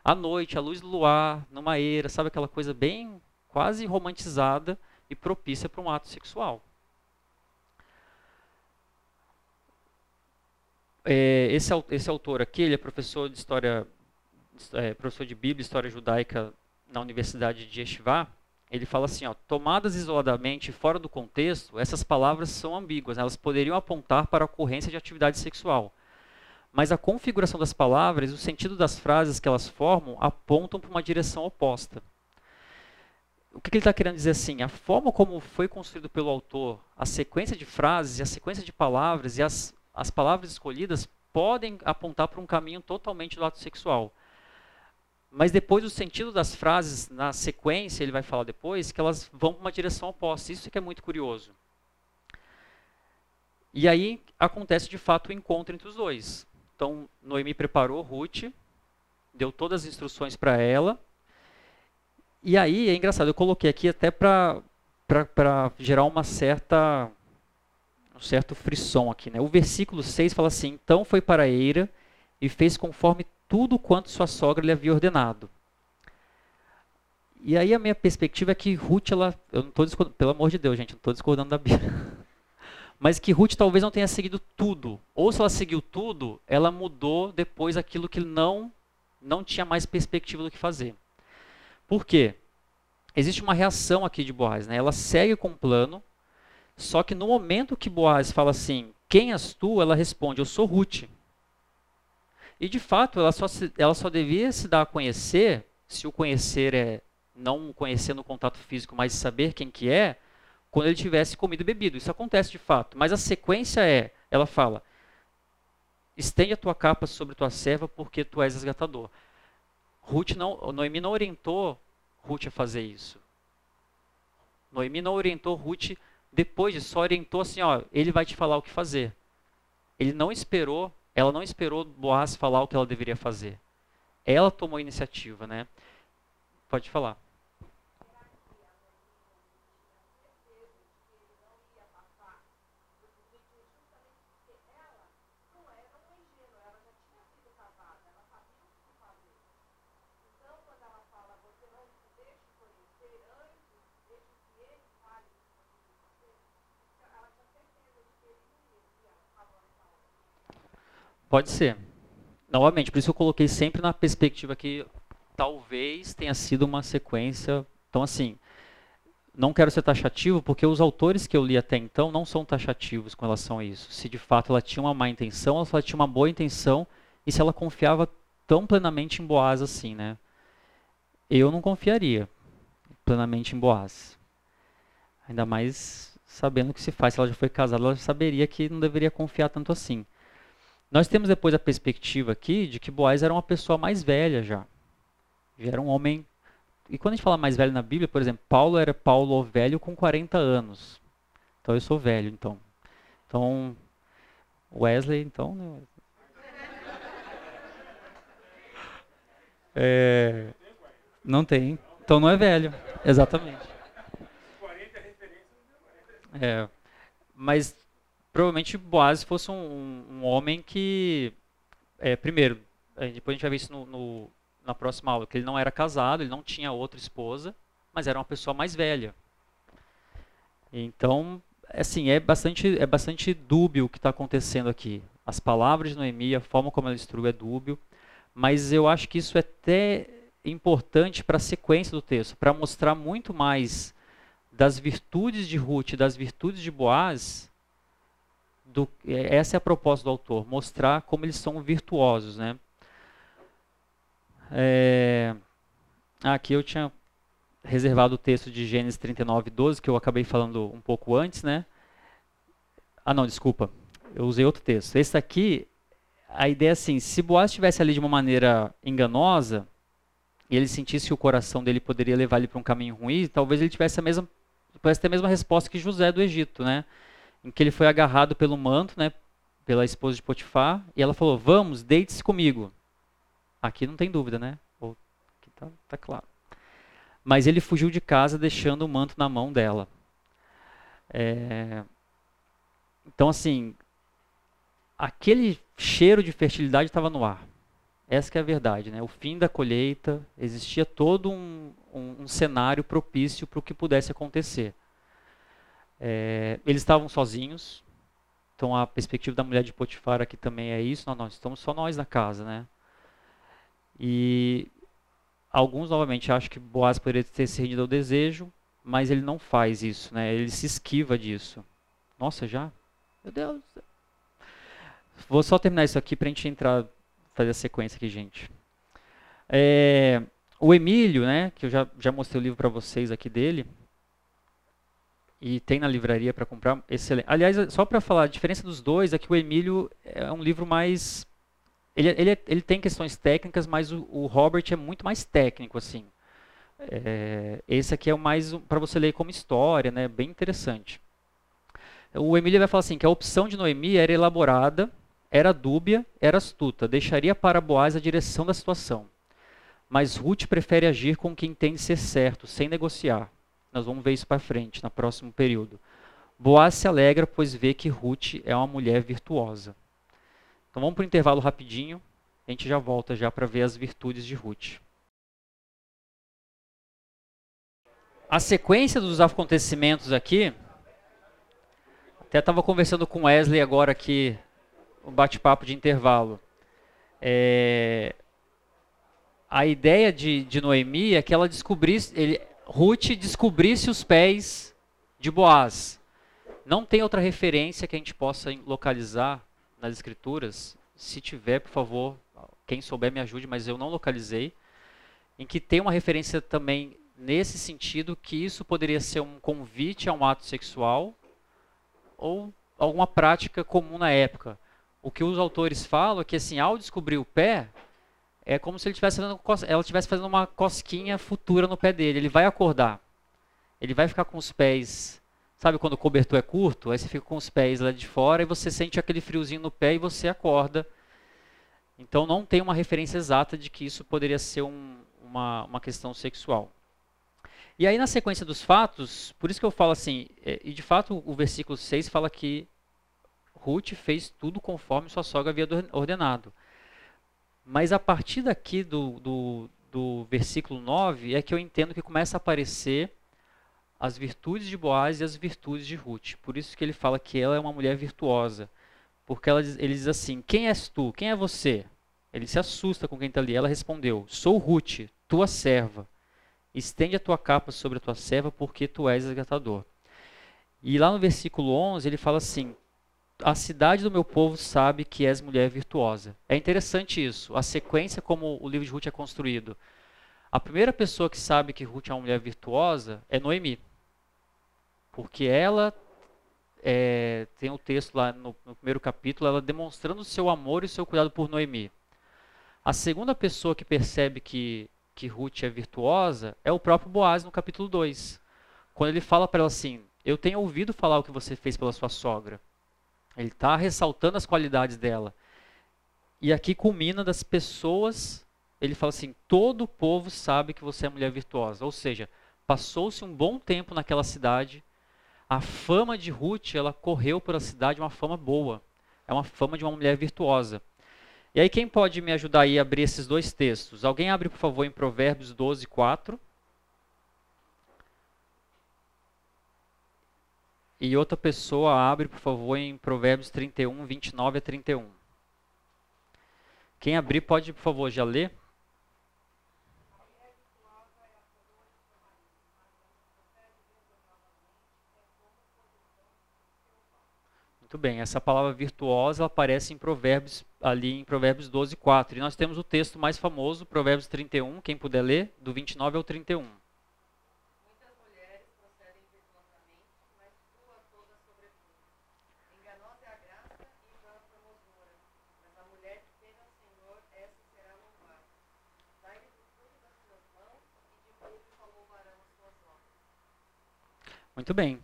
à noite, à luz do luar, numa eira, sabe aquela coisa bem quase romantizada e propícia para um ato sexual. É, esse, esse autor aqui, ele é professor de história, é, professor de Bíblia, história judaica na Universidade de Yeshiva. Ele fala assim, ó, tomadas isoladamente fora do contexto, essas palavras são ambíguas, né? elas poderiam apontar para a ocorrência de atividade sexual. Mas a configuração das palavras e o sentido das frases que elas formam apontam para uma direção oposta. O que, que ele está querendo dizer assim? A forma como foi construído pelo autor, a sequência de frases, a sequência de palavras e as as palavras escolhidas podem apontar para um caminho totalmente do ato sexual. Mas depois o sentido das frases, na sequência, ele vai falar depois, que elas vão para uma direção oposta. Isso que é muito curioso. E aí acontece de fato o encontro entre os dois. Então, Noemi preparou Ruth, deu todas as instruções para ela. E aí é engraçado, eu coloquei aqui até para gerar uma certa certo frisson aqui. Né? O versículo 6 fala assim: Então foi para eira e fez conforme tudo quanto sua sogra lhe havia ordenado. E aí a minha perspectiva é que Ruth, ela, eu não estou discordando, pelo amor de Deus, gente, não estou discordando da Bíblia. <laughs> Mas que Ruth talvez não tenha seguido tudo. Ou se ela seguiu tudo, ela mudou depois aquilo que não, não tinha mais perspectiva do que fazer. Por quê? Existe uma reação aqui de Boaz. Né? Ela segue com o plano, só que no momento que Boaz fala assim, quem és tu? Ela responde, eu sou Ruth. E de fato, ela só, se, ela só devia se dar a conhecer, se o conhecer é não conhecer no contato físico, mas saber quem que é, quando ele tivesse comido e bebido. Isso acontece de fato. Mas a sequência é, ela fala, estende a tua capa sobre tua serva, porque tu és resgatador. Ruth não, Noemi não orientou Ruth a fazer isso. Noemi não orientou Ruth depois só orientou assim, ó, ele vai te falar o que fazer. Ele não esperou, ela não esperou Boaz falar o que ela deveria fazer. Ela tomou a iniciativa, né? Pode falar. Pode ser. Novamente, por isso eu coloquei sempre na perspectiva que talvez tenha sido uma sequência. Então, assim, não quero ser taxativo, porque os autores que eu li até então não são taxativos com relação a isso. Se de fato ela tinha uma má intenção, ou se ela tinha uma boa intenção, e se ela confiava tão plenamente em Boaz assim, né? Eu não confiaria plenamente em Boaz. Ainda mais sabendo o que se faz. Se ela já foi casada, ela saberia que não deveria confiar tanto assim. Nós temos depois a perspectiva aqui de que Boaz era uma pessoa mais velha já. Já era um homem. E quando a gente fala mais velho na Bíblia, por exemplo, Paulo era Paulo velho com 40 anos. Então eu sou velho, então. Então, Wesley, então. Né? É, não tem. Então não é velho. Exatamente. É, mas provavelmente Boaz fosse um, um homem que, é, primeiro, depois a gente vai ver isso no, no, na próxima aula, que ele não era casado, ele não tinha outra esposa, mas era uma pessoa mais velha. Então, assim, é bastante, é bastante dúbio o que está acontecendo aqui. As palavras de Noemi, a forma como ela instrui é dúbio, mas eu acho que isso é até importante para a sequência do texto, para mostrar muito mais das virtudes de Ruth, das virtudes de Boaz, do, é, essa é a proposta do autor, mostrar como eles são virtuosos, né? É, aqui eu tinha reservado o texto de Gênesis 39, 12, que eu acabei falando um pouco antes, né? Ah, não, desculpa. Eu usei outro texto. Esse aqui, a ideia é assim, se Boaz estivesse ali de uma maneira enganosa, e ele sentisse que o coração dele poderia levar ele para um caminho ruim, talvez ele tivesse a mesma, ter a mesma resposta que José do Egito, né? Em que ele foi agarrado pelo manto, né, pela esposa de Potifar, e ela falou: Vamos, deite-se comigo. Aqui não tem dúvida, né? Aqui tá, tá claro. Mas ele fugiu de casa deixando o manto na mão dela. É... Então, assim, aquele cheiro de fertilidade estava no ar. Essa é a verdade, né? O fim da colheita, existia todo um, um, um cenário propício para o que pudesse acontecer. É, eles estavam sozinhos, então a perspectiva da mulher de Potifar aqui também é isso, nós estamos só nós na casa, né? E alguns novamente acham que Boaz poderia ter se rendido ao desejo, mas ele não faz isso, né? Ele se esquiva disso. Nossa, já? Meu Deus. Vou só terminar isso aqui para a gente entrar, fazer a sequência aqui, gente. É, o Emílio, né, que eu já, já mostrei o livro para vocês aqui dele, e tem na livraria para comprar. Excelente. Aliás, só para falar, a diferença dos dois é que o Emílio é um livro mais. Ele, ele, ele tem questões técnicas, mas o, o Robert é muito mais técnico, assim. É, esse aqui é o mais para você ler como história, né? Bem interessante. O Emílio vai falar assim que a opção de Noemi era elaborada, era dúbia, era astuta, deixaria para Boaz a direção da situação. Mas Ruth prefere agir com quem tem de ser certo, sem negociar. Nós vamos ver isso para frente, no próximo período. Boaz se alegra, pois vê que Ruth é uma mulher virtuosa. Então vamos para o intervalo rapidinho. A gente já volta já para ver as virtudes de Ruth. A sequência dos acontecimentos aqui, até estava conversando com Wesley agora aqui, um bate-papo de intervalo. É, a ideia de, de Noemi é que ela descobrisse, ele, Ruth descobrisse os pés de Boaz. Não tem outra referência que a gente possa localizar nas escrituras. Se tiver, por favor, quem souber me ajude, mas eu não localizei. Em que tem uma referência também nesse sentido que isso poderia ser um convite a um ato sexual ou alguma prática comum na época. O que os autores falam é que assim, ao descobrir o pé, é como se ele tivesse fazendo, ela estivesse fazendo uma cosquinha futura no pé dele. Ele vai acordar. Ele vai ficar com os pés. Sabe quando o cobertor é curto? Aí você fica com os pés lá de fora e você sente aquele friozinho no pé e você acorda. Então não tem uma referência exata de que isso poderia ser um, uma, uma questão sexual. E aí na sequência dos fatos, por isso que eu falo assim, é, e de fato o versículo 6 fala que Ruth fez tudo conforme sua sogra havia ordenado. Mas a partir daqui do, do, do versículo 9 é que eu entendo que começa a aparecer as virtudes de Boaz e as virtudes de Ruth. Por isso que ele fala que ela é uma mulher virtuosa. Porque ela, ele diz assim: Quem és tu? Quem é você? Ele se assusta com quem está ali. Ela respondeu: Sou Ruth, tua serva. Estende a tua capa sobre a tua serva, porque tu és resgatador. E lá no versículo 11 ele fala assim: a cidade do meu povo sabe que és mulher virtuosa. É interessante isso, a sequência como o livro de Ruth é construído. A primeira pessoa que sabe que Ruth é uma mulher virtuosa é Noemi. Porque ela é, tem o um texto lá no, no, primeiro capítulo, ela demonstrando o seu amor e o seu cuidado por Noemi. A segunda pessoa que percebe que, que Ruth é virtuosa é o próprio Boaz no capítulo 2. Quando ele fala para ela assim: Eu tenho ouvido falar o que você fez pela sua sogra. Ele está ressaltando as qualidades dela. E aqui culmina das pessoas. Ele fala assim: todo o povo sabe que você é mulher virtuosa. Ou seja, passou-se um bom tempo naquela cidade. A fama de Ruth, ela correu pela cidade, uma fama boa. É uma fama de uma mulher virtuosa. E aí, quem pode me ajudar aí a abrir esses dois textos? Alguém abre, por favor, em Provérbios 12, 4. E outra pessoa abre, por favor, em Provérbios 31, 29 a 31. Quem abrir pode, por favor, já ler? Muito bem, essa palavra virtuosa aparece em Provérbios, ali em Provérbios 12, 4. E nós temos o texto mais famoso, Provérbios 31, quem puder ler, do 29 ao 31. Muito bem.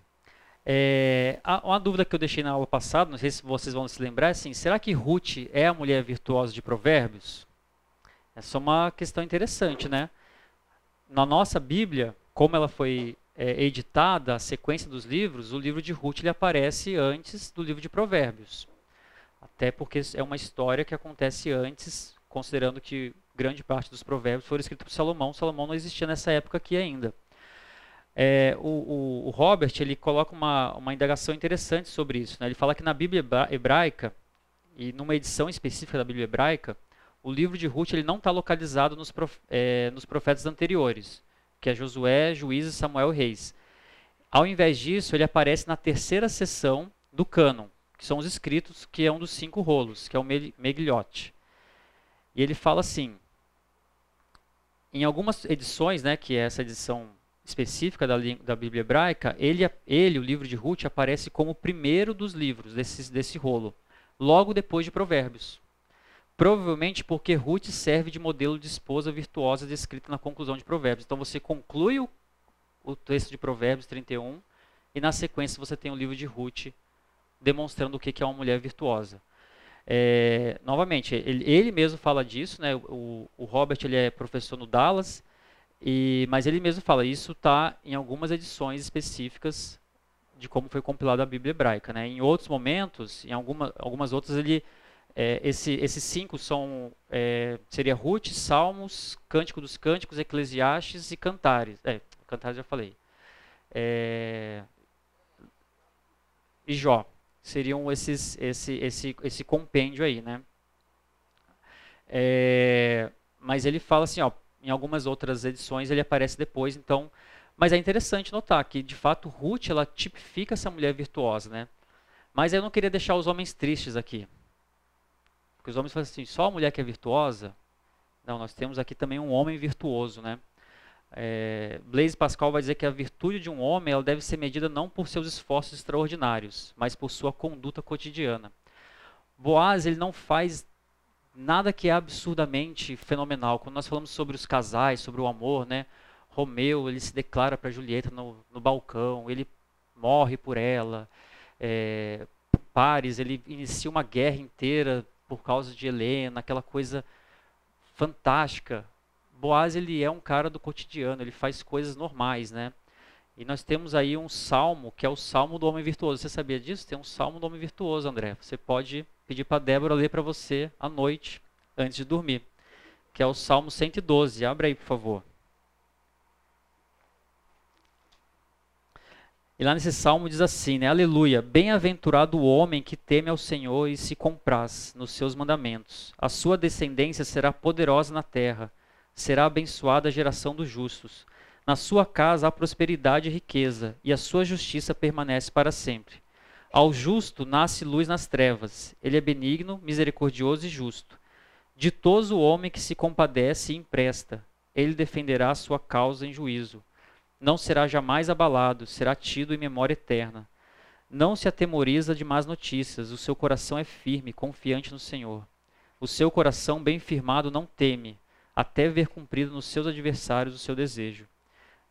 É, uma dúvida que eu deixei na aula passada, não sei se vocês vão se lembrar, é assim, será que Ruth é a mulher virtuosa de Provérbios? Essa é uma questão interessante, né? Na nossa Bíblia, como ela foi é, editada, a sequência dos livros, o livro de Ruth ele aparece antes do livro de Provérbios. Até porque é uma história que acontece antes, considerando que grande parte dos provérbios foram escritos por Salomão. Salomão não existia nessa época aqui ainda. É, o, o, o, Robert ele coloca uma, uma indagação interessante sobre isso. Né? Ele fala que na Bíblia hebraica, e numa edição específica da Bíblia hebraica, o livro de Ruth ele não está localizado nos, prof, é, nos profetas anteriores, que é Josué, Juízes, Samuel Reis. Ao invés disso, ele aparece na terceira seção do cânon, que são os escritos, que é um dos cinco rolos, que é o Megliot. E ele fala assim, em algumas edições, né, que é essa edição específica da, da Bíblia hebraica, ele, ele, o livro de Ruth, aparece como o primeiro dos livros desse, desse rolo, logo depois de Provérbios. Provavelmente porque Ruth serve de modelo de esposa virtuosa descrita na conclusão de Provérbios. Então você conclui o, o texto de Provérbios 31 e na sequência você tem o livro de Ruth demonstrando o que é uma mulher virtuosa. É, novamente, ele, ele, mesmo fala disso, né? o, o Robert ele é professor no Dallas, e, mas ele mesmo fala, isso está em algumas edições específicas de como foi compilada a Bíblia hebraica. Né? Em outros momentos, em alguma, algumas outras, ele, é, esse, esses cinco são, é, seria Ruth, Salmos, Cântico dos Cânticos, Eclesiastes e Cantares. É, Cantares já falei. É, e Jó. Seriam esses, esse, esse, esse compêndio aí, né? É, mas ele fala assim, ó, em algumas outras edições ele aparece depois, então. Mas é interessante notar que, de fato, Ruth ela tipifica essa mulher virtuosa, né? Mas eu não queria deixar os homens tristes aqui. Porque os homens falam assim, só a mulher que é virtuosa? Não, nós temos aqui também um homem virtuoso, né? É, Blaise Pascal vai dizer que a virtude de um homem ela deve ser medida não por seus esforços extraordinários, mas por sua conduta cotidiana. Boaz ele não faz nada que é absurdamente fenomenal. Quando nós falamos sobre os casais, sobre o amor, né? Romeu, ele se declara para Julieta no, no, balcão, ele morre por ela. É, Paris, ele inicia uma guerra inteira por causa de Helena, aquela coisa fantástica. Boaz, ele é um cara do cotidiano, ele faz coisas normais, né? E nós temos aí um salmo, que é o salmo do homem virtuoso. Você sabia disso? Tem um salmo do homem virtuoso, André. Você pode pedir para Débora ler para você à noite, antes de dormir, que é o salmo 112. Abre aí, por favor. E lá nesse salmo diz assim, né? Aleluia, bem-aventurado o homem que teme ao Senhor e se compraz nos seus mandamentos. A sua descendência será poderosa na terra, será abençoada a geração dos justos. Na sua casa há prosperidade e riqueza, e a sua justiça permanece para sempre. Ao justo nasce luz nas trevas. Ele é benigno, misericordioso e justo. Ditoso o homem que se compadece e empresta. Ele defenderá a sua causa em juízo. Não será jamais abalado, será tido em memória eterna. Não se atemoriza de más notícias, o seu coração é firme, confiante no Senhor. O seu coração bem firmado não teme, até ver cumprido nos seus adversários o seu desejo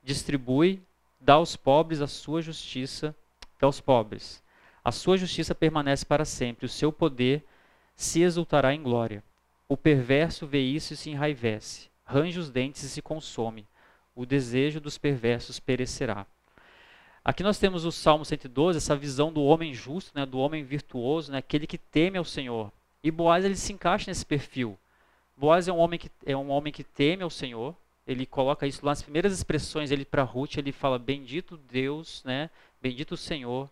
distribui, dá aos pobres a sua justiça, dá aos pobres. A sua justiça permanece para sempre, o seu poder se exultará em glória. O perverso vê isso e se enraivece, range os dentes e se consome. O desejo dos perversos perecerá. Aqui nós temos o Salmo 112, essa visão do homem justo, né, do homem virtuoso, né, aquele que teme ao Senhor. E Boaz ele se encaixa nesse perfil. Boaz é um homem que, é um homem que teme ao Senhor, ele coloca isso lá nas primeiras expressões ele para Ruth, ele fala bendito Deus, né? Bendito o Senhor.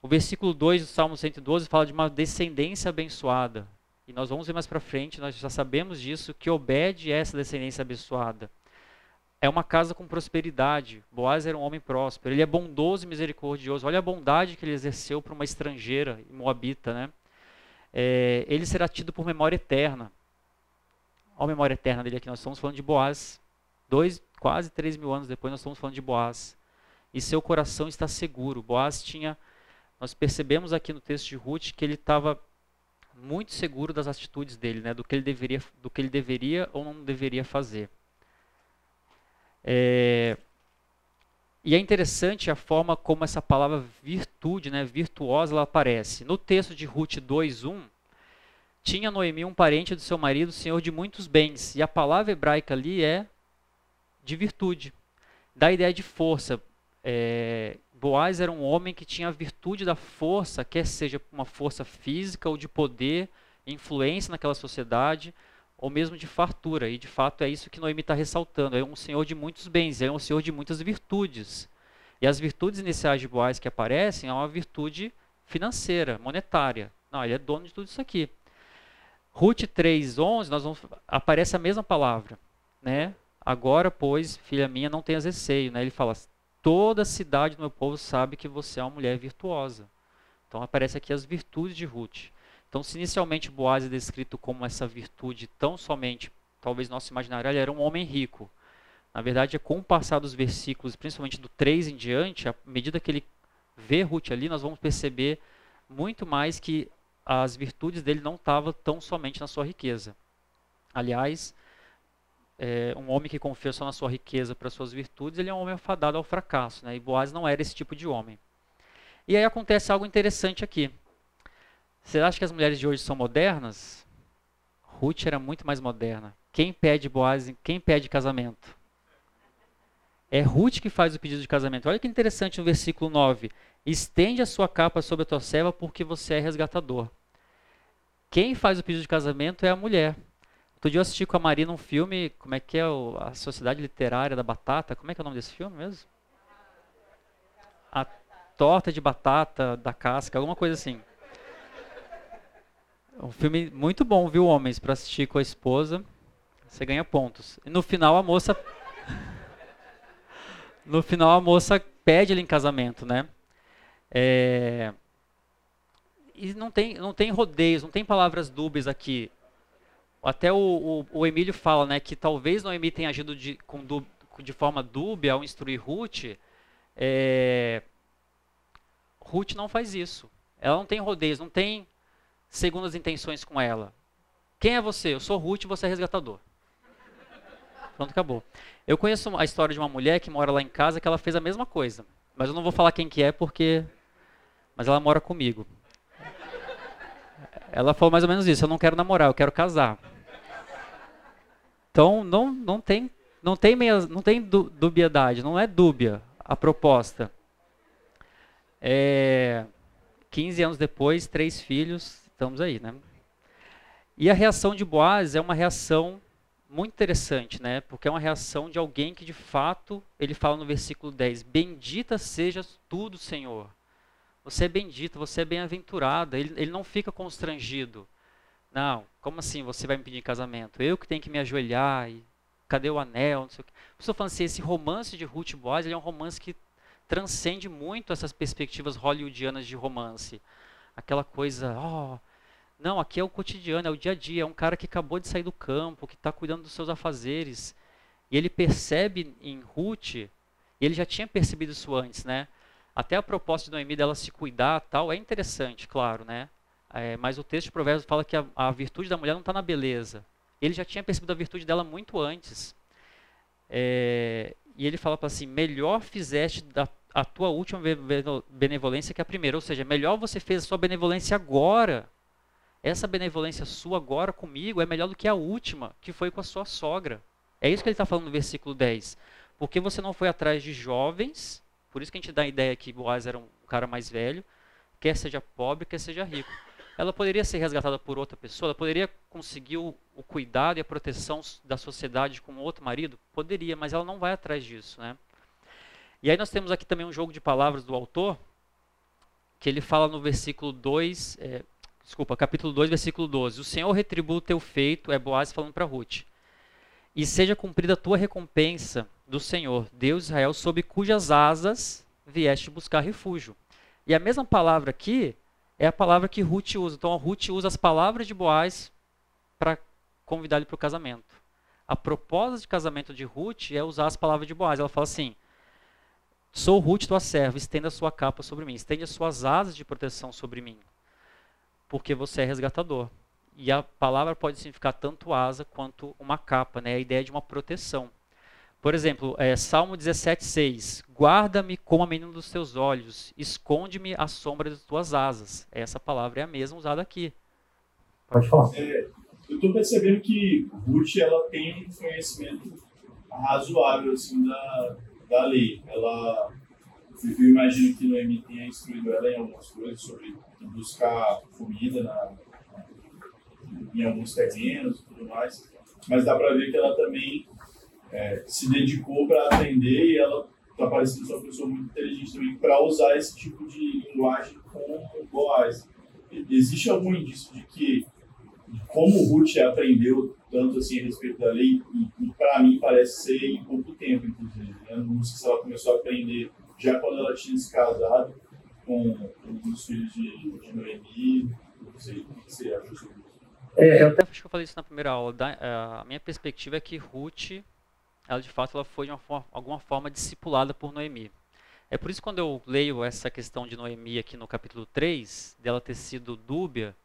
O versículo 2 do Salmo 112 fala de uma descendência abençoada. E nós vamos ver mais para frente, nós já sabemos disso, que Obed é essa descendência abençoada. É uma casa com prosperidade. Boaz era um homem próspero. Ele é bondoso e misericordioso. Olha a bondade que ele exerceu para uma estrangeira, moabita, né? É, ele será tido por memória eterna. Olha a memória eterna dele aqui. Nós estamos falando de Boaz Dois, quase três mil anos depois, nós estamos falando de Boaz. E seu coração está seguro. Boaz tinha. Nós percebemos aqui no texto de Ruth que ele estava muito seguro das atitudes dele, né, do que ele deveria, do que ele deveria ou não deveria fazer. É, e é interessante a forma como essa palavra virtude, né, virtuosa, ela aparece. No texto de Ruth 2:1, tinha Noemi um parente do seu marido, senhor de muitos bens, e a palavra hebraica ali é de virtude. Da ideia de força. É, Boaz era um homem que tinha a virtude da força, quer seja uma força física ou de poder, influência naquela sociedade, ou mesmo de fartura. E de fato é isso que Noemi está ressaltando. É um senhor de muitos bens, é um senhor de muitas virtudes. E as virtudes iniciais de Boaz que aparecem é uma virtude financeira, monetária. Não, ele é dono de tudo isso aqui. Ruth 3:11, nós vamos aparece a mesma palavra, né? Agora, pois, filha minha, não tenhas receio. Né? Ele fala: toda a cidade do meu povo sabe que você é uma mulher virtuosa. Então aparece aqui as virtudes de Ruth. Então, se inicialmente Boaz é descrito como essa virtude tão somente, talvez nosso imaginário, ele era um homem rico. Na verdade, é com o passar dos versículos, principalmente do 3 em diante, à medida que ele vê Ruth ali, nós vamos perceber muito mais que as virtudes dele não estavam tão somente na sua riqueza. Aliás, é, um homem que confia só na sua riqueza para suas virtudes, ele é um homem afadado ao fracasso. Né? E Boaz não era esse tipo de homem. E aí acontece algo interessante aqui. Você acha que as mulheres de hoje são modernas? Ruth era muito mais moderna. Quem pede Boaz, quem pede casamento? É Ruth que faz o pedido de casamento. Olha que interessante no versículo 9. Estende a sua capa sobre a tua serva porque você é resgatador. Quem faz o pedido de casamento é a mulher. Outro dia eu assisti com a Marina um filme, como é que é o, a Sociedade Literária da Batata, como é que é o nome desse filme mesmo? A Torta de Batata da Casca, alguma coisa assim. Um filme muito bom, viu, homens, para assistir com a esposa. Você ganha pontos. E no final a moça <laughs> No final a moça pede ele em casamento, né? É... E não tem, não tem rodeios, não tem palavras dúbias aqui. Até o, o, o, Emílio fala né, que talvez Noemi tenha agido de, com, de forma dúbia ao instruir Ruth. É, Ruth não faz isso. Ela não tem rodeios, não tem segundas intenções com ela. Quem é você? Eu sou Ruth você é resgatador. Pronto, acabou. Eu conheço a história de uma mulher que mora lá em casa que ela fez a mesma coisa. Mas eu não vou falar quem que é porque... Mas ela mora comigo. Ela falou mais ou menos isso, eu não quero namorar, eu quero casar. Então, não, não tem, não tem, meia, não tem dubiedade, não é dúbia a proposta. É, 15 anos depois, três filhos, estamos aí, né? E a reação de Boaz é uma reação muito interessante, né? Porque é uma reação de alguém que de fato, ele fala no versículo 10: Bendita sejas tu do Senhor. Você é bendito, você é bem-aventurada. Ele, ele não fica constrangido. Não, como assim você vai me pedir casamento? Eu que tenho que me ajoelhar e cadê o anel? Não sei o quê. Estou falando assim, esse romance de Ruth ele é um romance que transcende muito essas perspectivas hollywoodianas de romance. Aquela coisa, oh, não, aqui é o cotidiano, é o dia a dia, é um cara que acabou de sair do campo, que está cuidando dos seus afazeres. E ele percebe em Ruth, e ele já tinha percebido isso antes, né? Até a proposta de Noemi dela se cuidar tal, é interessante, claro, né? É, mas o texto de Provérbios fala que a, a virtude da mulher não está na beleza. Ele já tinha percebido a virtude dela muito antes. É, e ele fala para assim: melhor fizeste da, a tua última benevolência que a primeira. Ou seja, melhor você fez a sua benevolência agora essa benevolência sua agora comigo é melhor do que a última, que foi com a sua sogra. É isso que ele está falando no versículo 10. Porque você não foi atrás de jovens, por isso que a gente dá a ideia que Boaz era um cara mais velho, quer seja pobre, quer seja rico. Ela poderia ser resgatada por outra pessoa, ela poderia conseguir o, o cuidado e a proteção da sociedade com outro marido? Poderia, mas ela não vai atrás disso. Né? E aí nós temos aqui também um jogo de palavras do autor, que ele fala no versículo 2, é, desculpa, capítulo 2, versículo 12. O Senhor retribua o teu feito, é Boaz falando para Ruth. E seja cumprida a tua recompensa do Senhor, Deus de Israel, sob cujas asas vieste buscar refúgio. E a mesma palavra aqui é a palavra que Ruth usa. Então, Ruth usa as palavras de Boaz para convidar ele para o casamento. A proposta de casamento de Ruth é usar as palavras de Boaz. Ela fala assim: Sou Ruth, tua serva, estenda a sua capa sobre mim, estende as suas asas de proteção sobre mim porque você é resgatador. E a palavra pode significar tanto asa quanto uma capa, né? a ideia de uma proteção. Por exemplo, é, Salmo 17,6: Guarda-me como a menina dos teus olhos, esconde-me à sombra das tuas asas. Essa palavra é a mesma usada aqui. Pode falar. É, eu estou percebendo que Ruth ela tem um conhecimento razoável assim, da, da lei. Ela eu imagino que Noemi tenha instruído ela em algumas coisas sobre buscar comida na, em alguns terrenos e tudo mais, mas dá para ver que ela também é, se dedicou para aprender e ela está parecendo ser uma pessoa muito inteligente também para usar esse tipo de linguagem com Boaz. Existe algum indício de que como Ruth aprendeu tanto assim a respeito da lei e, e para mim parece ser em pouco tempo, inclusive. Né? Não sei se ela começou a aprender já quando ela tinha se casado com um dos filhos de, de Noemi, não sei o que você acha sobre isso. É, eu até acho que eu falei isso na primeira aula. Da, a minha perspectiva é que Ruth, ela de fato, ela foi de uma alguma forma discipulada por Noemi. É por isso que quando eu leio essa questão de Noemi aqui no capítulo 3, dela ter sido dúbia,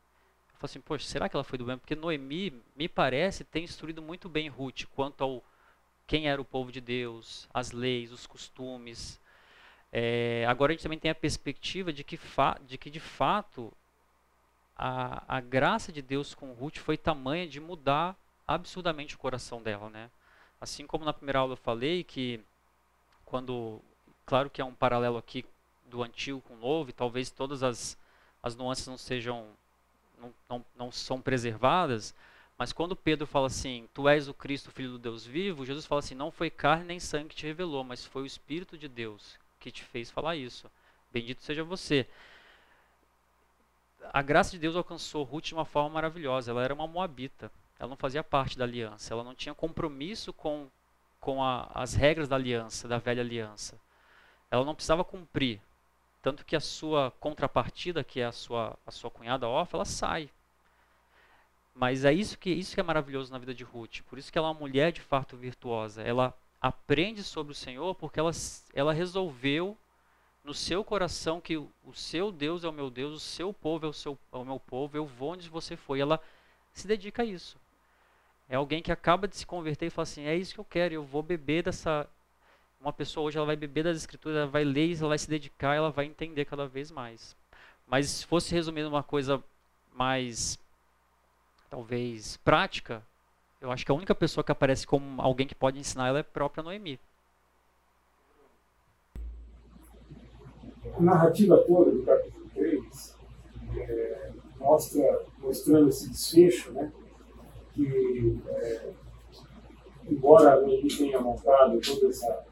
eu falo assim, poxa, será que ela foi dúbia? Porque Noemi, me parece, tem instruído muito bem Ruth quanto ao quem era o povo de Deus, as leis, os costumes, é, agora a gente também tem a perspectiva de que, de, que de fato a, a graça de Deus com Ruth foi tamanha de mudar absurdamente o coração dela, né? Assim como na primeira aula eu falei que quando, claro que é um paralelo aqui do antigo com o novo, e talvez todas as, as nuances não sejam, não, não, não são preservadas, mas quando Pedro fala assim, tu és o Cristo, filho do Deus vivo, Jesus fala assim, não foi carne nem sangue que te revelou, mas foi o Espírito de Deus que te fez falar isso. Bendito seja você. A graça de Deus alcançou Ruth de uma forma maravilhosa. Ela era uma moabita. Ela não fazia parte da aliança. Ela não tinha compromisso com, com a, as regras da aliança, da velha aliança. Ela não precisava cumprir. Tanto que a sua contrapartida, que é a sua, a sua cunhada Orfa, ela sai. Mas é isso que, isso que é maravilhoso na vida de Ruth. Por isso que ela é uma mulher de fato virtuosa. Ela aprende sobre o Senhor porque ela, ela resolveu no seu coração que o seu Deus é o meu Deus, o seu povo é o, seu, é o meu povo, eu vou onde você foi. Ela se dedica a isso. É alguém que acaba de se converter e fala assim: é isso que eu quero, eu vou beber dessa. Uma pessoa hoje ela vai beber das escrituras, ela vai ler, ela vai se dedicar, ela vai entender cada vez mais. Mas se fosse resumindo uma coisa mais, talvez, prática, eu acho que a única pessoa que aparece como alguém que pode ensinar ela é a própria Noemi. A narrativa toda do capítulo 3 é, mostra, mostrando esse desfecho, né, que, é, embora a Noemi tenha montado toda essa,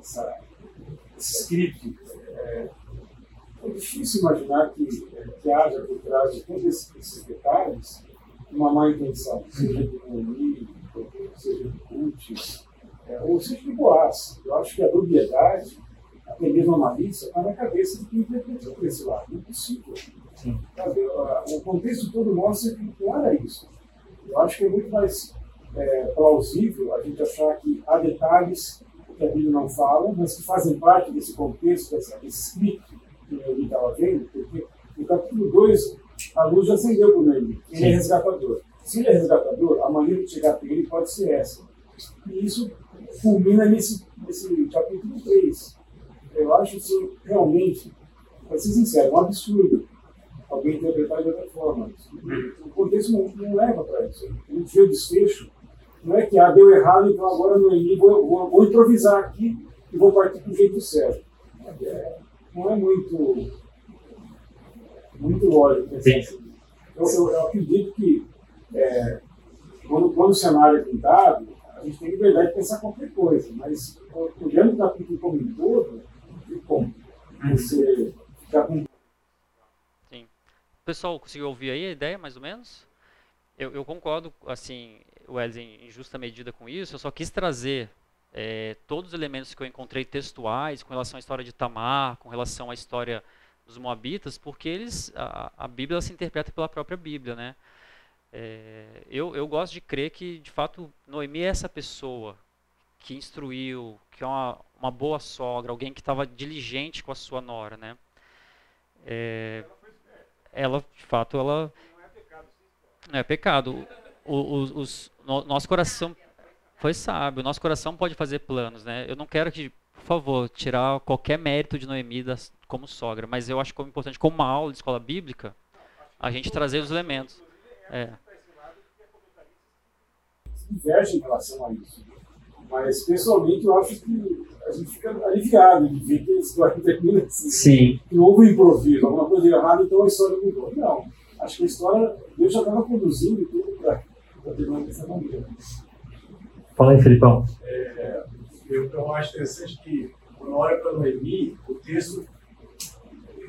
essa esse script, é, é difícil imaginar que, é, que haja por trás de todos esses detalhes uma má intenção, seja de Noemi, seja de Ruth, é, ou seja de Boaz. Eu acho que a dubiedade, até mesmo a malícia, está na cabeça de quem interpretou por esse lado. Não é possível. O contexto todo mostra que não era isso. Eu acho que é muito mais é, plausível a gente achar que há detalhes que a Bíblia não fala, mas que fazem parte desse contexto, desse, desse script que eu estava vendo, porque no capítulo 2 a luz já acendeu para o Noemi. Ele é resgatador. Se ele é resgatador, a maneira de chegar até ele pode ser essa. E isso culmina nesse, nesse capítulo 3. Eu acho isso realmente, para ser sincero, um absurdo alguém interpretar de outra forma. O contexto não, não leva para isso. O desfecho. Não é que ah, deu errado, então agora Noemi vou, vou, vou improvisar aqui e vou partir para o jeito certo. É, não é muito muito lógico pensar assim. Eu, eu, eu, acredito que é, quando, quando o cenário é pintado, a gente tem liberdade de pensar qualquer coisa, mas olhando o capítulo como um todo, de como você ficar com. Pessoal conseguiu ouvir aí a ideia, mais ou menos? Eu, eu concordo, assim, Wesley, em justa medida com isso, eu só quis trazer é, todos os elementos que eu encontrei textuais com relação à história de Tamar, com relação à história dos Moabitas, porque eles a, a Bíblia se interpreta pela própria Bíblia, né? É, eu, eu gosto de crer que, de fato, Noemi é essa pessoa que instruiu, que é uma, uma boa sogra, alguém que estava diligente com a sua nora, né? É, ela, de fato, ela não é pecado. O, o, os, no, nosso coração foi sábio. Nosso coração pode fazer planos, né? Eu não quero que por favor, tirar qualquer mérito de Noemi como sogra, mas eu acho é importante, como uma aula de escola bíblica, a gente trazer os elementos. É. Diverge em relação a isso. Mas, pessoalmente, eu acho que a gente fica aliviado de ver que a história <laughs> termina assim. Sim. Que não houve um improviso, alguma coisa errada, então a história mudou. Não. Acho que a história, Deus já estava conduzindo tudo para terminar dessa maneira. Fala aí, Felipão. É, eu, eu acho interessante que, quando olha para Noemi, o texto,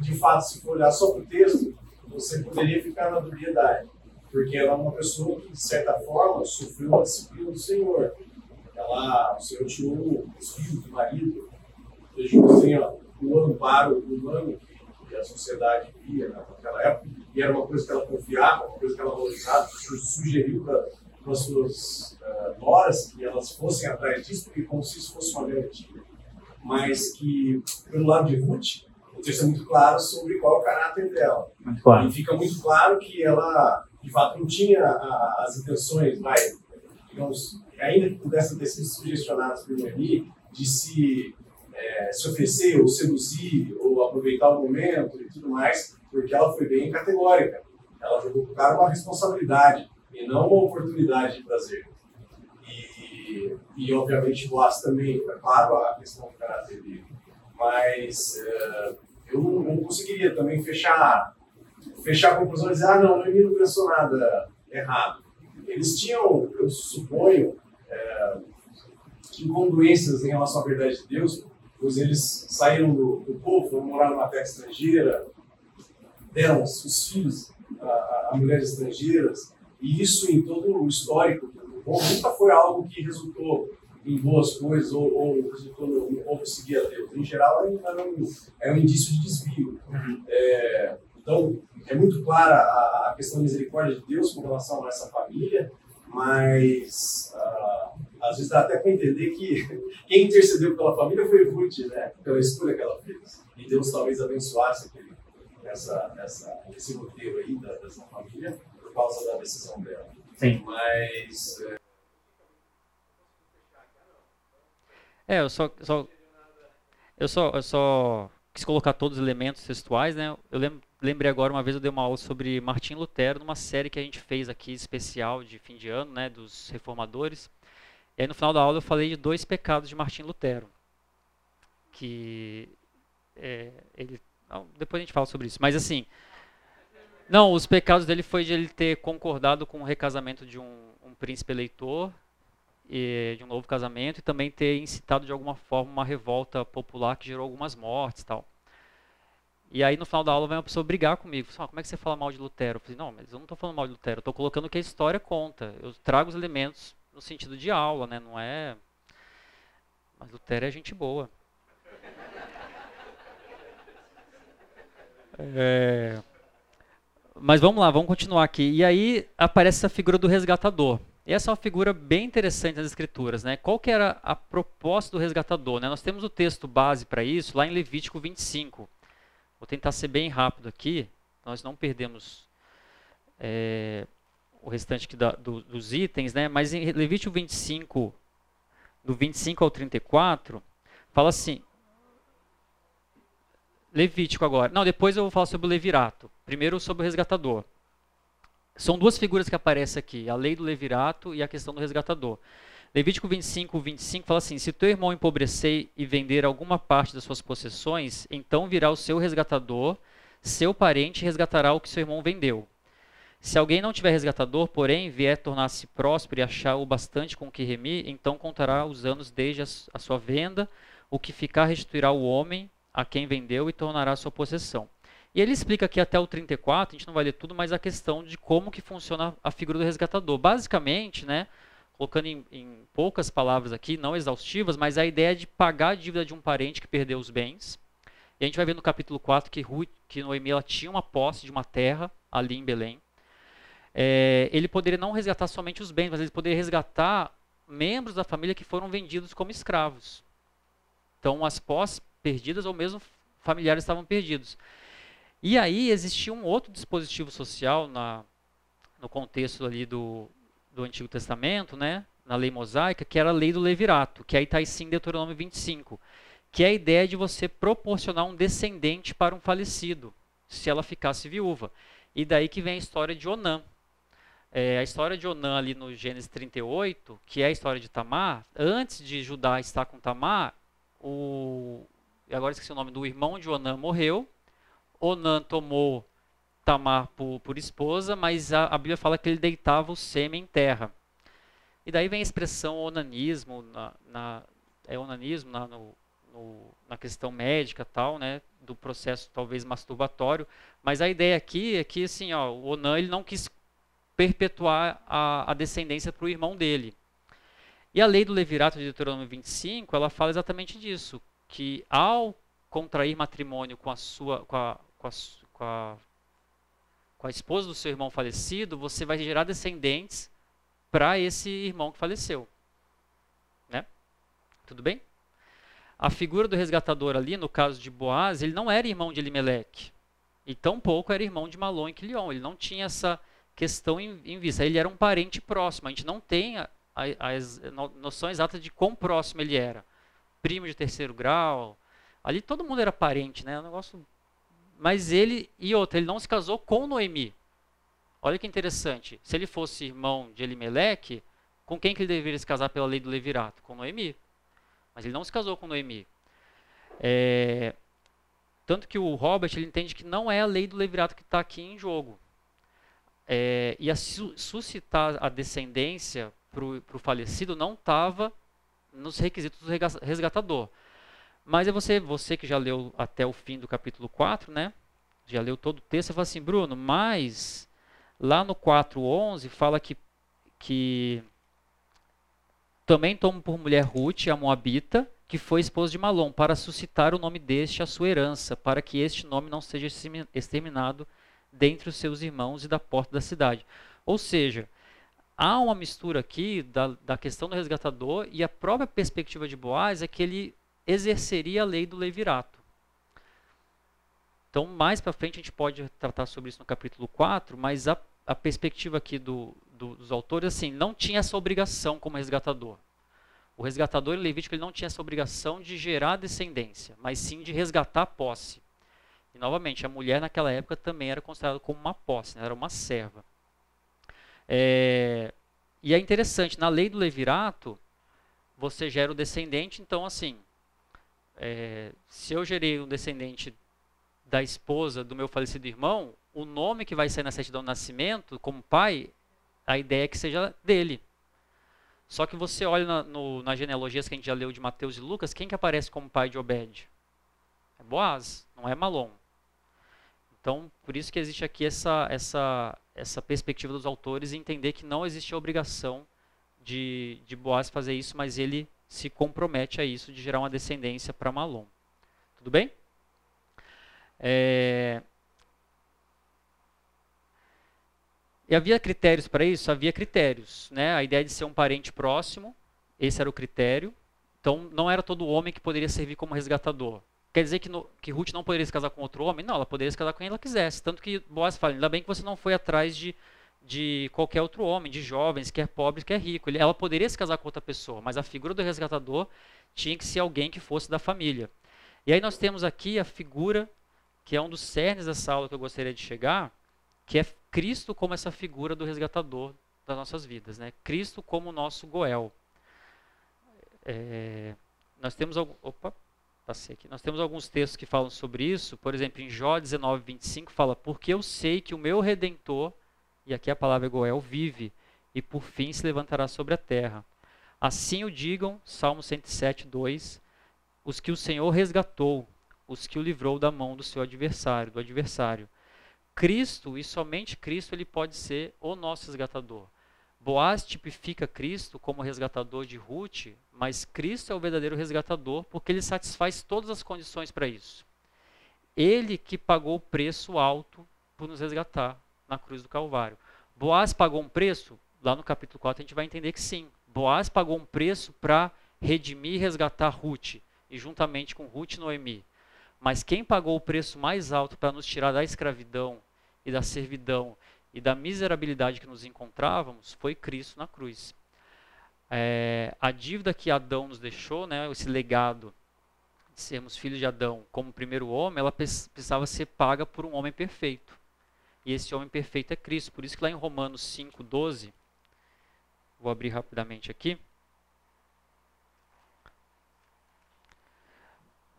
de fato, se for olhar só para o texto, você poderia ficar na dubiedade, porque ela é uma pessoa que, de certa forma, sofreu a disciplina do Senhor. Ela, o Senhor tirou os filhos do marido, deixou assim, ó, o amparo humano que a sociedade via naquela época, e era uma coisa que ela confiava, uma coisa que ela valorizava, sugeriu para para as suas uh, noras que elas fossem atrás disso, porque como se isso fosse uma garantia. Mas que, pelo lado de Ruth, o texto é muito claro sobre qual é o caráter dela. Claro. E fica muito claro que ela, de fato, não tinha a, as intenções mais, digamos, ainda que pudessem ter sido sugestionadas por Noemi, de se, é, se oferecer ou seduzir ou aproveitar o momento e tudo mais, porque ela foi bem categórica. Ela jogou para o cara uma responsabilidade e não uma oportunidade de prazer. E, e obviamente o As também, é claro, a questão do caráter dele. Mas uh, eu não conseguiria também fechar, fechar a conclusão e dizer, ah, não, Noemi não pensou nada errado. Eles tinham, eu suponho, uh, incongruências em relação à verdade de Deus, pois eles saíram do, do povo, foram morar numa terra estrangeira, deram os filhos a, a, mulheres estrangeiras, e isso em todo o histórico do povo nunca foi algo que resultou em boas coisas ou, ou resultou no povo seguir a Deus. Em geral, era um, era um indício de desvio. Uhum. É, então, é muito clara a, a, questão da misericórdia de Deus com relação a essa família, mas uh, às vezes dá até para entender que <laughs> quem intercedeu pela família foi Ruth, né? pela escolha que ela fez. E Deus talvez abençoasse aquele, essa, essa, esse roteiro aí da, dessa família causa da decisão dela. Sim. Mas. É... É, eu só, só eu só, eu só quis colocar todos os elementos textuais, né? Eu lembro, lembrei agora uma vez eu dei uma aula sobre Martim Lutero numa série que a gente fez aqui especial de fim de ano, né, dos reformadores. E aí no final da aula eu falei de dois pecados de Martim Lutero, que é, ele depois a gente fala sobre isso, mas assim, não, os pecados dele foi de ele ter concordado com o recasamento de um, um príncipe eleitor e, de um novo casamento e também ter incitado de alguma forma uma revolta popular que gerou algumas mortes tal. E aí no final da aula vem uma pessoa brigar comigo. Ah, como é que você fala mal de Lutero? Eu falei, não, mas eu não estou falando mal de Lutero, estou colocando o que a história conta. Eu trago os elementos no sentido de aula, né? Não é. Mas Lutero é gente boa. <laughs> É... Mas vamos lá, vamos continuar aqui. E aí aparece essa figura do resgatador. E essa é uma figura bem interessante nas escrituras. Né? Qual que era a proposta do resgatador? Né? Nós temos o texto base para isso lá em Levítico 25. Vou tentar ser bem rápido aqui, nós não perdemos é, o restante da, do, dos itens, né? mas em Levítico 25, do 25 ao 34, fala assim, Levítico agora. Não, depois eu vou falar sobre o levirato. Primeiro sobre o resgatador. São duas figuras que aparecem aqui, a lei do levirato e a questão do resgatador. Levítico 25, 25 fala assim: Se teu irmão empobrecer e vender alguma parte das suas possessões, então virá o seu resgatador, seu parente resgatará o que seu irmão vendeu. Se alguém não tiver resgatador, porém, vier tornar-se próspero e achar o bastante com que remir, então contará os anos desde a sua venda, o que ficar restituirá o homem a quem vendeu e tornará sua possessão. E ele explica aqui até o 34, a gente não vai ler tudo, mas a questão de como que funciona a figura do resgatador. Basicamente, né, colocando em, em poucas palavras aqui, não exaustivas, mas a ideia de pagar a dívida de um parente que perdeu os bens. E a gente vai ver no capítulo 4 que, Ruth, que Noemi ela tinha uma posse de uma terra ali em Belém. É, ele poderia não resgatar somente os bens, mas ele poderia resgatar membros da família que foram vendidos como escravos. Então, as posses perdidas ou mesmo familiares estavam perdidos. E aí existia um outro dispositivo social na, no contexto ali do, do Antigo Testamento, né, na lei mosaica, que era a lei do levirato, que aí está sim Deuteronômio 25, que é a ideia de você proporcionar um descendente para um falecido, se ela ficasse viúva. E daí que vem a história de Onã. É, a história de Onã ali no Gênesis 38, que é a história de Tamar, antes de Judá estar com Tamar, o, agora esqueci o nome do irmão de Onã morreu. Onã tomou Tamar por, por esposa, mas a, a, Bíblia fala que ele deitava o sêmen em terra. E daí vem a expressão onanismo, na, na é onanismo na, no, no, na questão médica tal, né, do processo talvez masturbatório. Mas a ideia aqui é que assim, ó, o Onan ele não quis perpetuar a, a descendência para o irmão dele. E a lei do Levirato de Deuteronômio 25, ela fala exatamente disso que ao contrair matrimônio com a sua com a, com a, com a, com a esposa do seu irmão falecido, você vai gerar descendentes para esse irmão que faleceu. Né? Tudo bem? A figura do resgatador ali, no caso de Boaz, ele não era irmão de Elimelech. E tampouco era irmão de Malon e Quilion. Ele não tinha essa questão em, em, vista. Ele era um parente próximo. A gente não tem a, a, a noção exata de quão próximo ele era primo de terceiro grau. Ali todo mundo era parente, né? Um negócio. Mas ele e outra, ele não se casou com Noemi. Olha que interessante. Se ele fosse irmão de Elimeleque, com quem que ele deveria se casar pela lei do levirato? Com Noemi. Mas ele não se casou com Noemi. É... Tanto que o Robert ele entende que não é a lei do levirato que está aqui em jogo. É... E a su suscitar a descendência para o falecido não estava nos requisitos do resgatador. Mas é você, você que já leu até o fim do capítulo 4, né? Já leu todo o texto, você fala assim, Bruno, mas lá no 4.11 fala que, que também toma por mulher Ruth, a Moabita, que foi esposa de Malom, para suscitar o nome deste à sua herança, para que este nome não seja exterminado dentre os seus irmãos e da porta da cidade. Ou seja, há uma mistura aqui da, da questão do resgatador e a própria perspectiva de Boaz é que ele exerceria a lei do levirato. Então, mais para frente a gente pode tratar sobre isso no capítulo 4, mas a, a perspectiva aqui do, do, dos autores, assim, não tinha essa obrigação como resgatador. O resgatador em Levítico ele não tinha essa obrigação de gerar descendência, mas sim de resgatar a posse. E novamente, a mulher naquela época também era considerada como uma posse, né? era uma serva. É, e é interessante, na lei do levirato, você gera o descendente, então assim, é, se eu gerei um descendente da esposa do meu falecido irmão, o nome que vai sair na certidão de nascimento, como pai, a ideia é que seja dele. Só que você olha na, no, nas genealogias que a gente já leu de Mateus e Lucas, quem que aparece como pai de Obed? É Boaz, não é Malom. Então, por isso que existe aqui essa, essa, essa perspectiva dos autores entender que não existe a obrigação de, de Boaz fazer isso, mas ele se compromete a isso, de gerar uma descendência para Malom. Tudo bem? É... E havia critérios para isso? Havia critérios. Né? A ideia de ser um parente próximo, esse era o critério. Então, não era todo homem que poderia servir como resgatador. Quer dizer que, no, que Ruth não poderia se casar com outro homem? Não, ela poderia se casar com quem ela quisesse. Tanto que Boaz fala, ainda bem que você não foi atrás de, de qualquer outro homem, de jovens, quer pobre, quer rico. Ela poderia se casar com outra pessoa, mas a figura do resgatador tinha que ser alguém que fosse da família. E aí nós temos aqui a figura, que é um dos cernes dessa aula que eu gostaria de chegar, que é Cristo como essa figura do resgatador das nossas vidas. Né? Cristo como o nosso Goel. É, nós temos opa, passei aqui. Nós temos alguns textos que falam sobre isso. Por exemplo, em Jó 19, 25 fala: Porque eu sei que o meu redentor, e aqui a palavra Goel, vive, e por fim se levantará sobre a terra. Assim o digam, Salmo 107, 2, os que o Senhor resgatou, os que o livrou da mão do seu adversário, do adversário. Cristo, e somente Cristo, ele pode ser o nosso resgatador. Boaz tipifica Cristo como resgatador de Ruth, mas Cristo é o verdadeiro resgatador porque ele satisfaz todas as condições para isso. Ele que pagou o preço alto por nos resgatar na cruz do Calvário. Boaz pagou um preço? Lá no capítulo 4 a gente vai entender que sim. Boaz pagou um preço para redimir e resgatar Ruth, e juntamente com Ruth e Noemi. Mas quem pagou o preço mais alto para nos tirar da escravidão e da servidão e da miserabilidade que nos encontrávamos foi Cristo na cruz. É, a dívida que Adão nos deixou, né, esse legado de sermos filhos de Adão como primeiro homem, ela precisava ser paga por um homem perfeito. E esse homem perfeito é Cristo. Por isso que lá em Romanos 5,12, vou abrir rapidamente aqui.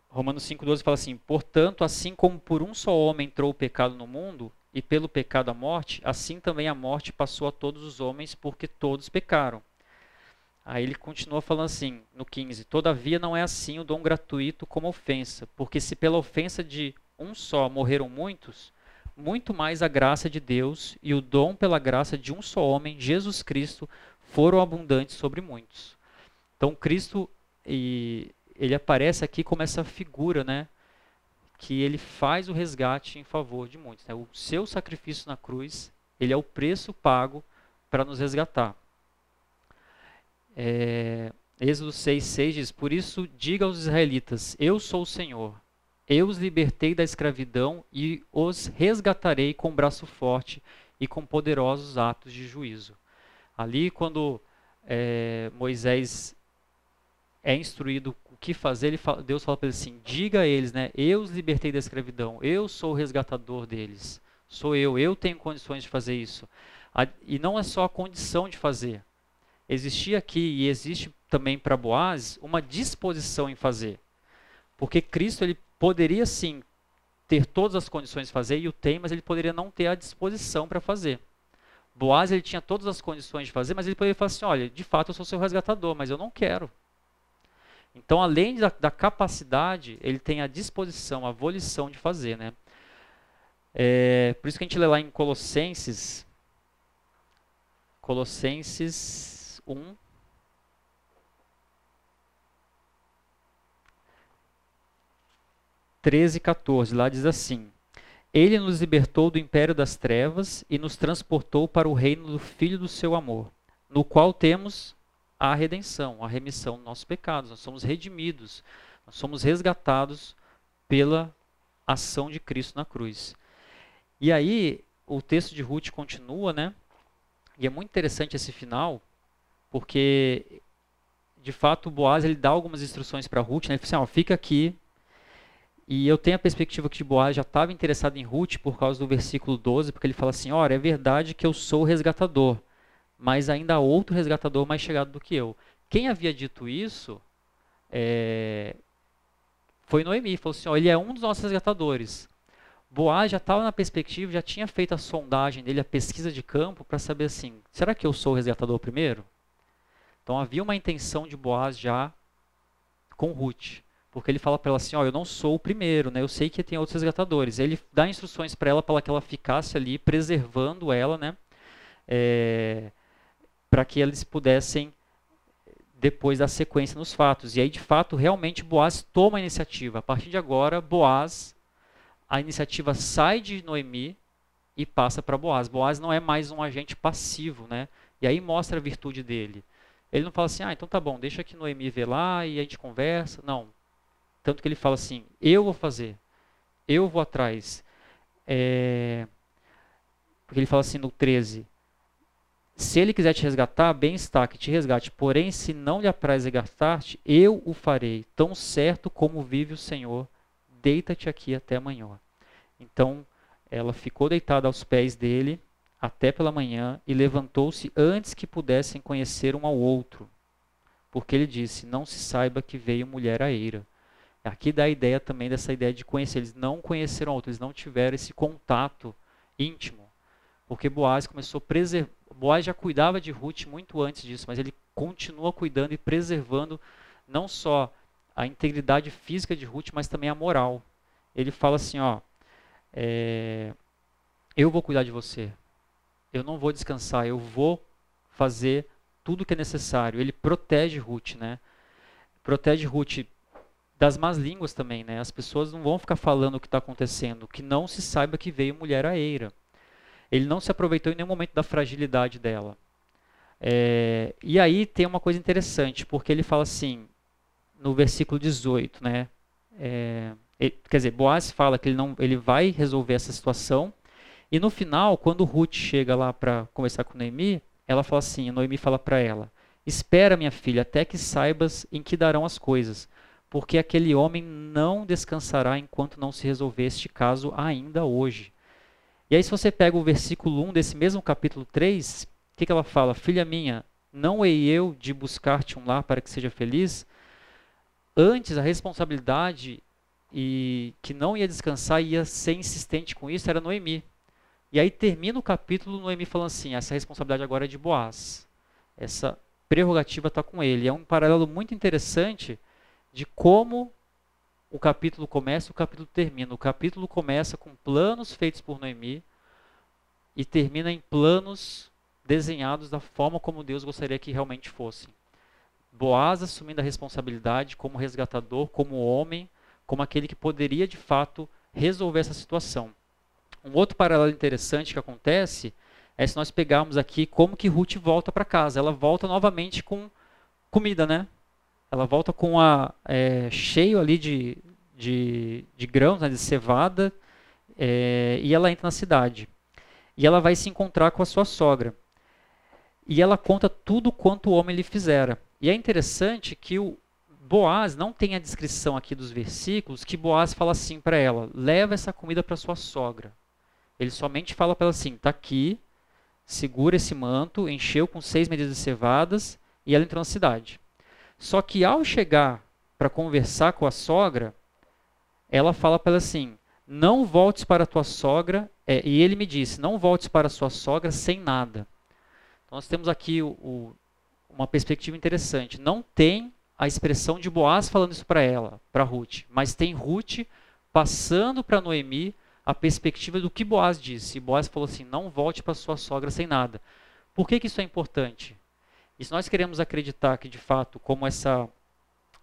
Romanos 5,12 fala assim: Portanto, assim como por um só homem entrou o pecado no mundo, e pelo pecado a morte, assim também a morte passou a todos os homens, porque todos pecaram. Aí ele continua falando assim, no 15: Todavia não é assim o dom gratuito como ofensa, porque se pela ofensa de um só morreram muitos, muito mais a graça de Deus e o dom pela graça de um só homem, Jesus Cristo, foram abundantes sobre muitos. Então Cristo e ele aparece aqui como essa figura, né, que ele faz o resgate em favor de muitos. Né? O seu sacrifício na cruz, ele é o preço pago para nos resgatar. É, Êxodo 6,6 diz: Por isso diga aos israelitas: Eu sou o Senhor. Eu os libertei da escravidão e os resgatarei com braço forte e com poderosos atos de juízo. Ali, quando é, Moisés é instruído que fazer, fala, Deus fala para ele assim: diga a eles, né? Eu os libertei da escravidão, eu sou o resgatador deles, sou eu, eu tenho condições de fazer isso. A, e não é só a condição de fazer. Existia aqui e existe também para Boaz uma disposição em fazer. Porque Cristo ele poderia sim ter todas as condições de fazer e o tem, mas ele poderia não ter a disposição para fazer. Boaz ele tinha todas as condições de fazer, mas ele poderia falar assim: olha, de fato eu sou seu resgatador, mas eu não quero. Então, além da, da, capacidade, ele tem a disposição, a volição de fazer. Né? É, por isso que a gente lê lá em Colossenses, Colossenses 1, treze e 14, lá diz assim: Ele nos libertou do império das trevas e nos transportou para o reino do Filho do seu amor, no qual temos a redenção, a remissão dos nossos pecados. Nós somos redimidos, nós somos resgatados pela ação de Cristo na cruz. E aí, o texto de Ruth continua, né? E é muito interessante esse final, porque de fato Boaz ele dá algumas instruções para Ruth, né? Ele fala assim, ó, fica aqui. E eu tenho a perspectiva que Boaz já estava interessado em Ruth por causa do versículo 12, porque ele fala assim, olha, é verdade que eu sou resgatador, mas ainda há outro resgatador mais chegado do que eu. Quem havia dito isso é, foi Noemi, falou assim, ó, ele é um dos nossos resgatadores. Boaz já estava na perspectiva, já tinha feito a sondagem dele, a pesquisa de campo, para saber assim, será que eu sou o resgatador primeiro? Então havia uma intenção de Boaz já com Ruth. Porque ele fala para ela assim, ó, eu não sou o primeiro, né? Eu sei que tem outros resgatadores. Ele dá instruções para ela para que ela ficasse ali preservando ela, né? É, para que eles pudessem depois dar sequência nos fatos. E aí, de fato, realmente Boaz toma a iniciativa. A partir de agora, Boaz, a iniciativa sai de Noemi e passa para Boaz. Boaz não é mais um agente passivo, né? E aí mostra a virtude dele. Ele não fala assim, ah, então tá bom, deixa que Noemi vê lá e a gente conversa. Não. Tanto que ele fala assim, eu vou fazer, eu vou atrás. É... Porque ele fala assim no 13, se ele quiser te resgatar, bem está que te resgate. Porém, se não lhe apraz resgatar-te, eu o farei. Tão certo como vive o Senhor, deita-te aqui até amanhã. Então, ela ficou deitada aos pés dele até pela manhã e levantou-se antes que pudessem conhecer um ao outro, porque ele disse: Não se saiba que veio mulher a eira. Aqui dá a ideia também dessa ideia de conhecer. Eles não conheceram outro, eles não tiveram esse contato íntimo. Porque Boaz começou a preservar. Boaz já cuidava de Ruth muito antes disso, mas ele continua cuidando e preservando não só a integridade física de Ruth, mas também a moral. Ele fala assim: Ó, é, eu vou cuidar de você, eu não vou descansar, eu vou fazer tudo o que é necessário. Ele protege Ruth, né? Protege Ruth das más línguas também, né? As pessoas não vão ficar falando o que está acontecendo, que não se saiba que veio mulher a eira. Ele não se aproveitou em nenhum momento da fragilidade dela. É, e aí tem uma coisa interessante, porque ele fala assim, no versículo 18, né? É, ele, quer dizer, Boaz fala que ele, não, ele vai resolver essa situação, e no final, quando Ruth chega lá para conversar com Noemi, ela fala assim, Noemi fala para ela, espera minha filha, até que saibas em que darão as coisas, porque aquele homem não descansará enquanto não se resolver este caso ainda hoje. E aí se você pega o versículo 1 desse mesmo capítulo 3, o que, que ela fala? Filha minha, não hei eu de buscar-te um lar para que seja feliz? Antes, a responsabilidade e que não ia descansar ia ser insistente com isso era Noemi. E aí termina o capítulo Noemi falando assim: essa responsabilidade agora é de Boaz. Essa prerrogativa está com ele. É um paralelo muito interessante de como o capítulo começa e o capítulo termina. O capítulo começa com planos feitos por Noemi e termina em planos desenhados da forma como Deus gostaria que realmente fossem. Boaz assumindo a responsabilidade como resgatador, como homem, como aquele que poderia de fato resolver essa situação. Um outro paralelo interessante que acontece é se nós pegarmos aqui como que Ruth volta para casa. Ela volta novamente com comida, né? Ela volta com a é, cheio ali de, de, de grãos, né, de cevada, é, e ela entra na cidade. E ela vai se encontrar com a sua sogra. E ela conta tudo quanto o homem lhe fizera. E é interessante que o Boaz não tem a descrição aqui dos versículos que Boaz fala assim para ela: leva essa comida para sua sogra. Ele somente fala para ela assim: está aqui, segura esse manto, encheu com seis medidas de cevadas e ela entrou na cidade. Só que ao chegar para conversar com a sogra, ela fala para ela assim: não voltes para a tua sogra. É, e ele me disse: não voltes para a sua sogra sem nada. Então, nós temos aqui o, o, uma perspectiva interessante. Não tem a expressão de Boaz falando isso para ela, para Ruth, mas tem Ruth passando para Noemi a perspectiva do que Boaz disse. E Boaz falou assim: não volte para sua sogra sem nada. Por que, que isso é importante? E se nós queremos acreditar que, de fato, como essa,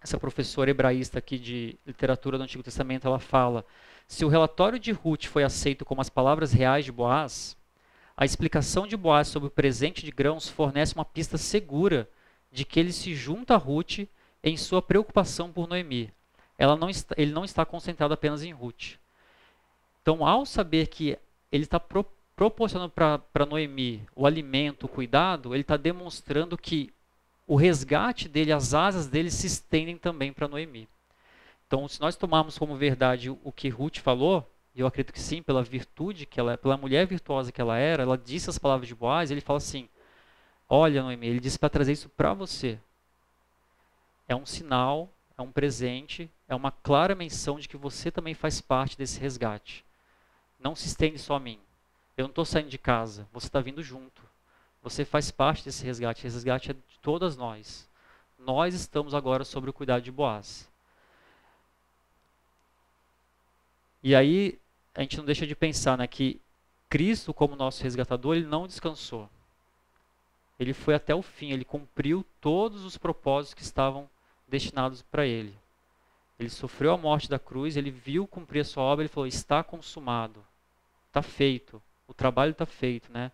essa professora hebraísta aqui de literatura do Antigo Testamento, ela fala, se o relatório de Ruth foi aceito como as palavras reais de Boaz, a explicação de Boaz sobre o presente de grãos fornece uma pista segura de que ele se junta a Ruth em sua preocupação por Noemi. Não está, ele não está concentrado apenas em Ruth. Então, ao saber que ele está proporcionando para Noemi o alimento, o cuidado, ele está demonstrando que o resgate dele, as asas dele se estendem também para Noemi. Então, se nós tomarmos como verdade o que Ruth falou, e eu acredito que sim, pela virtude que ela é, pela mulher virtuosa que ela era, ela disse as palavras de Boaz, ele fala assim: Olha, Noemi, ele disse para trazer isso para você. É um sinal, é um presente, é uma clara menção de que você também faz parte desse resgate. Não se estende só a mim. Eu não estou saindo de casa, você está vindo junto. Você faz parte desse resgate. Esse resgate é de todas nós. Nós estamos agora sobre o cuidado de Boaz. E aí a gente não deixa de pensar né, que Cristo, como nosso resgatador, ele não descansou. Ele foi até o fim, ele cumpriu todos os propósitos que estavam destinados para ele. Ele sofreu a morte da cruz, ele viu cumprir a sua obra, ele falou: está consumado, está feito, o trabalho está feito, né?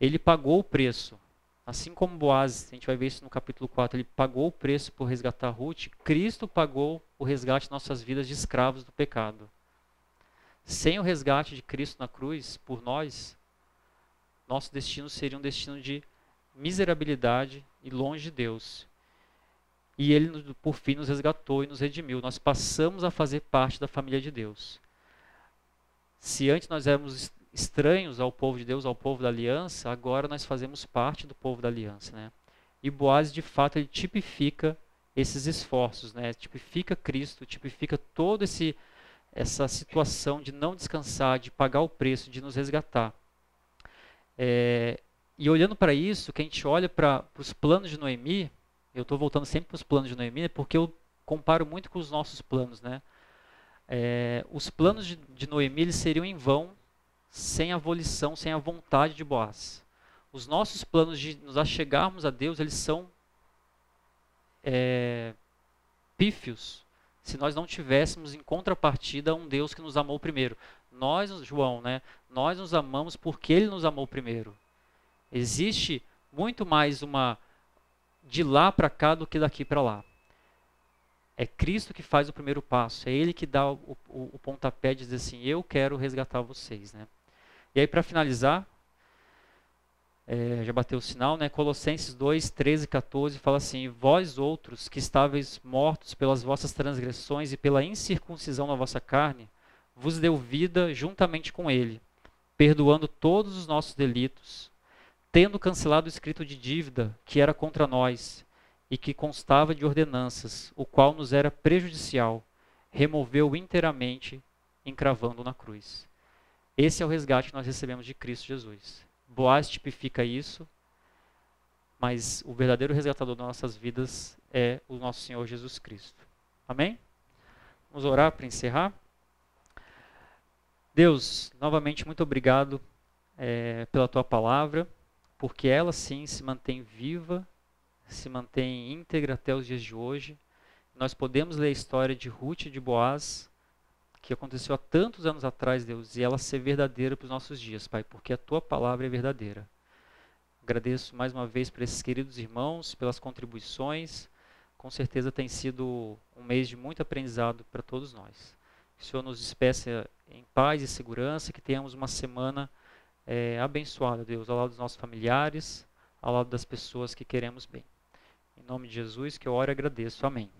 Ele pagou o preço, assim como Boaz, a gente vai ver isso no capítulo 4, ele pagou o preço por resgatar Ruth, Cristo pagou o resgate de nossas vidas de escravos do pecado. Sem o resgate de Cristo na cruz por nós, nosso destino seria um destino de miserabilidade e longe de Deus. E ele, por fim, nos resgatou e nos redimiu. Nós passamos a fazer parte da família de Deus. Se antes nós éramos estranhos ao povo de Deus, ao povo da aliança, agora nós fazemos parte do povo da aliança. Né? E Boaz, de fato, ele tipifica esses esforços, né? tipifica Cristo, tipifica todo esse essa situação de não descansar, de pagar o preço, de nos resgatar. É, e olhando para isso, que a gente olha para os planos de Noemi, eu estou voltando sempre para os planos de Noemi, porque eu comparo muito com os nossos planos. Né? É, os planos de, de Noemi eles seriam em vão sem a volição, sem a vontade de Boaz. Os nossos planos de nos achegarmos a Deus, eles são é, pífios se nós não tivéssemos em contrapartida um Deus que nos amou primeiro. Nós, João, né, nós nos amamos porque ele nos amou primeiro. Existe muito mais uma de lá para cá do que daqui para lá. É Cristo que faz o primeiro passo, é Ele que dá o, o, o pontapé de dizer assim: Eu quero resgatar vocês. Né? E aí, para finalizar, é, já bateu o sinal, né? Colossenses 2, 13 e 14 fala assim: Vós outros que estáveis mortos pelas vossas transgressões e pela incircuncisão na vossa carne, vos deu vida juntamente com Ele, perdoando todos os nossos delitos tendo cancelado o escrito de dívida que era contra nós e que constava de ordenanças, o qual nos era prejudicial, removeu inteiramente, encravando na cruz. Esse é o resgate que nós recebemos de Cristo Jesus. Boaz tipifica isso, mas o verdadeiro resgatador das nossas vidas é o nosso Senhor Jesus Cristo. Amém? Vamos orar para encerrar. Deus, novamente, muito obrigado é, pela tua palavra porque ela sim se mantém viva, se mantém íntegra até os dias de hoje. Nós podemos ler a história de Ruth e de Boaz, que aconteceu há tantos anos atrás, Deus, e ela ser verdadeira para os nossos dias, Pai, porque a tua palavra é verdadeira. Agradeço mais uma vez por esses queridos irmãos, pelas contribuições. Com certeza tem sido um mês de muito aprendizado para todos nós. Que o Senhor nos despeça em paz e segurança, que tenhamos uma semana é, abençoada, Deus, ao lado dos nossos familiares, ao lado das pessoas que queremos bem. Em nome de Jesus, que eu oro e agradeço. Amém.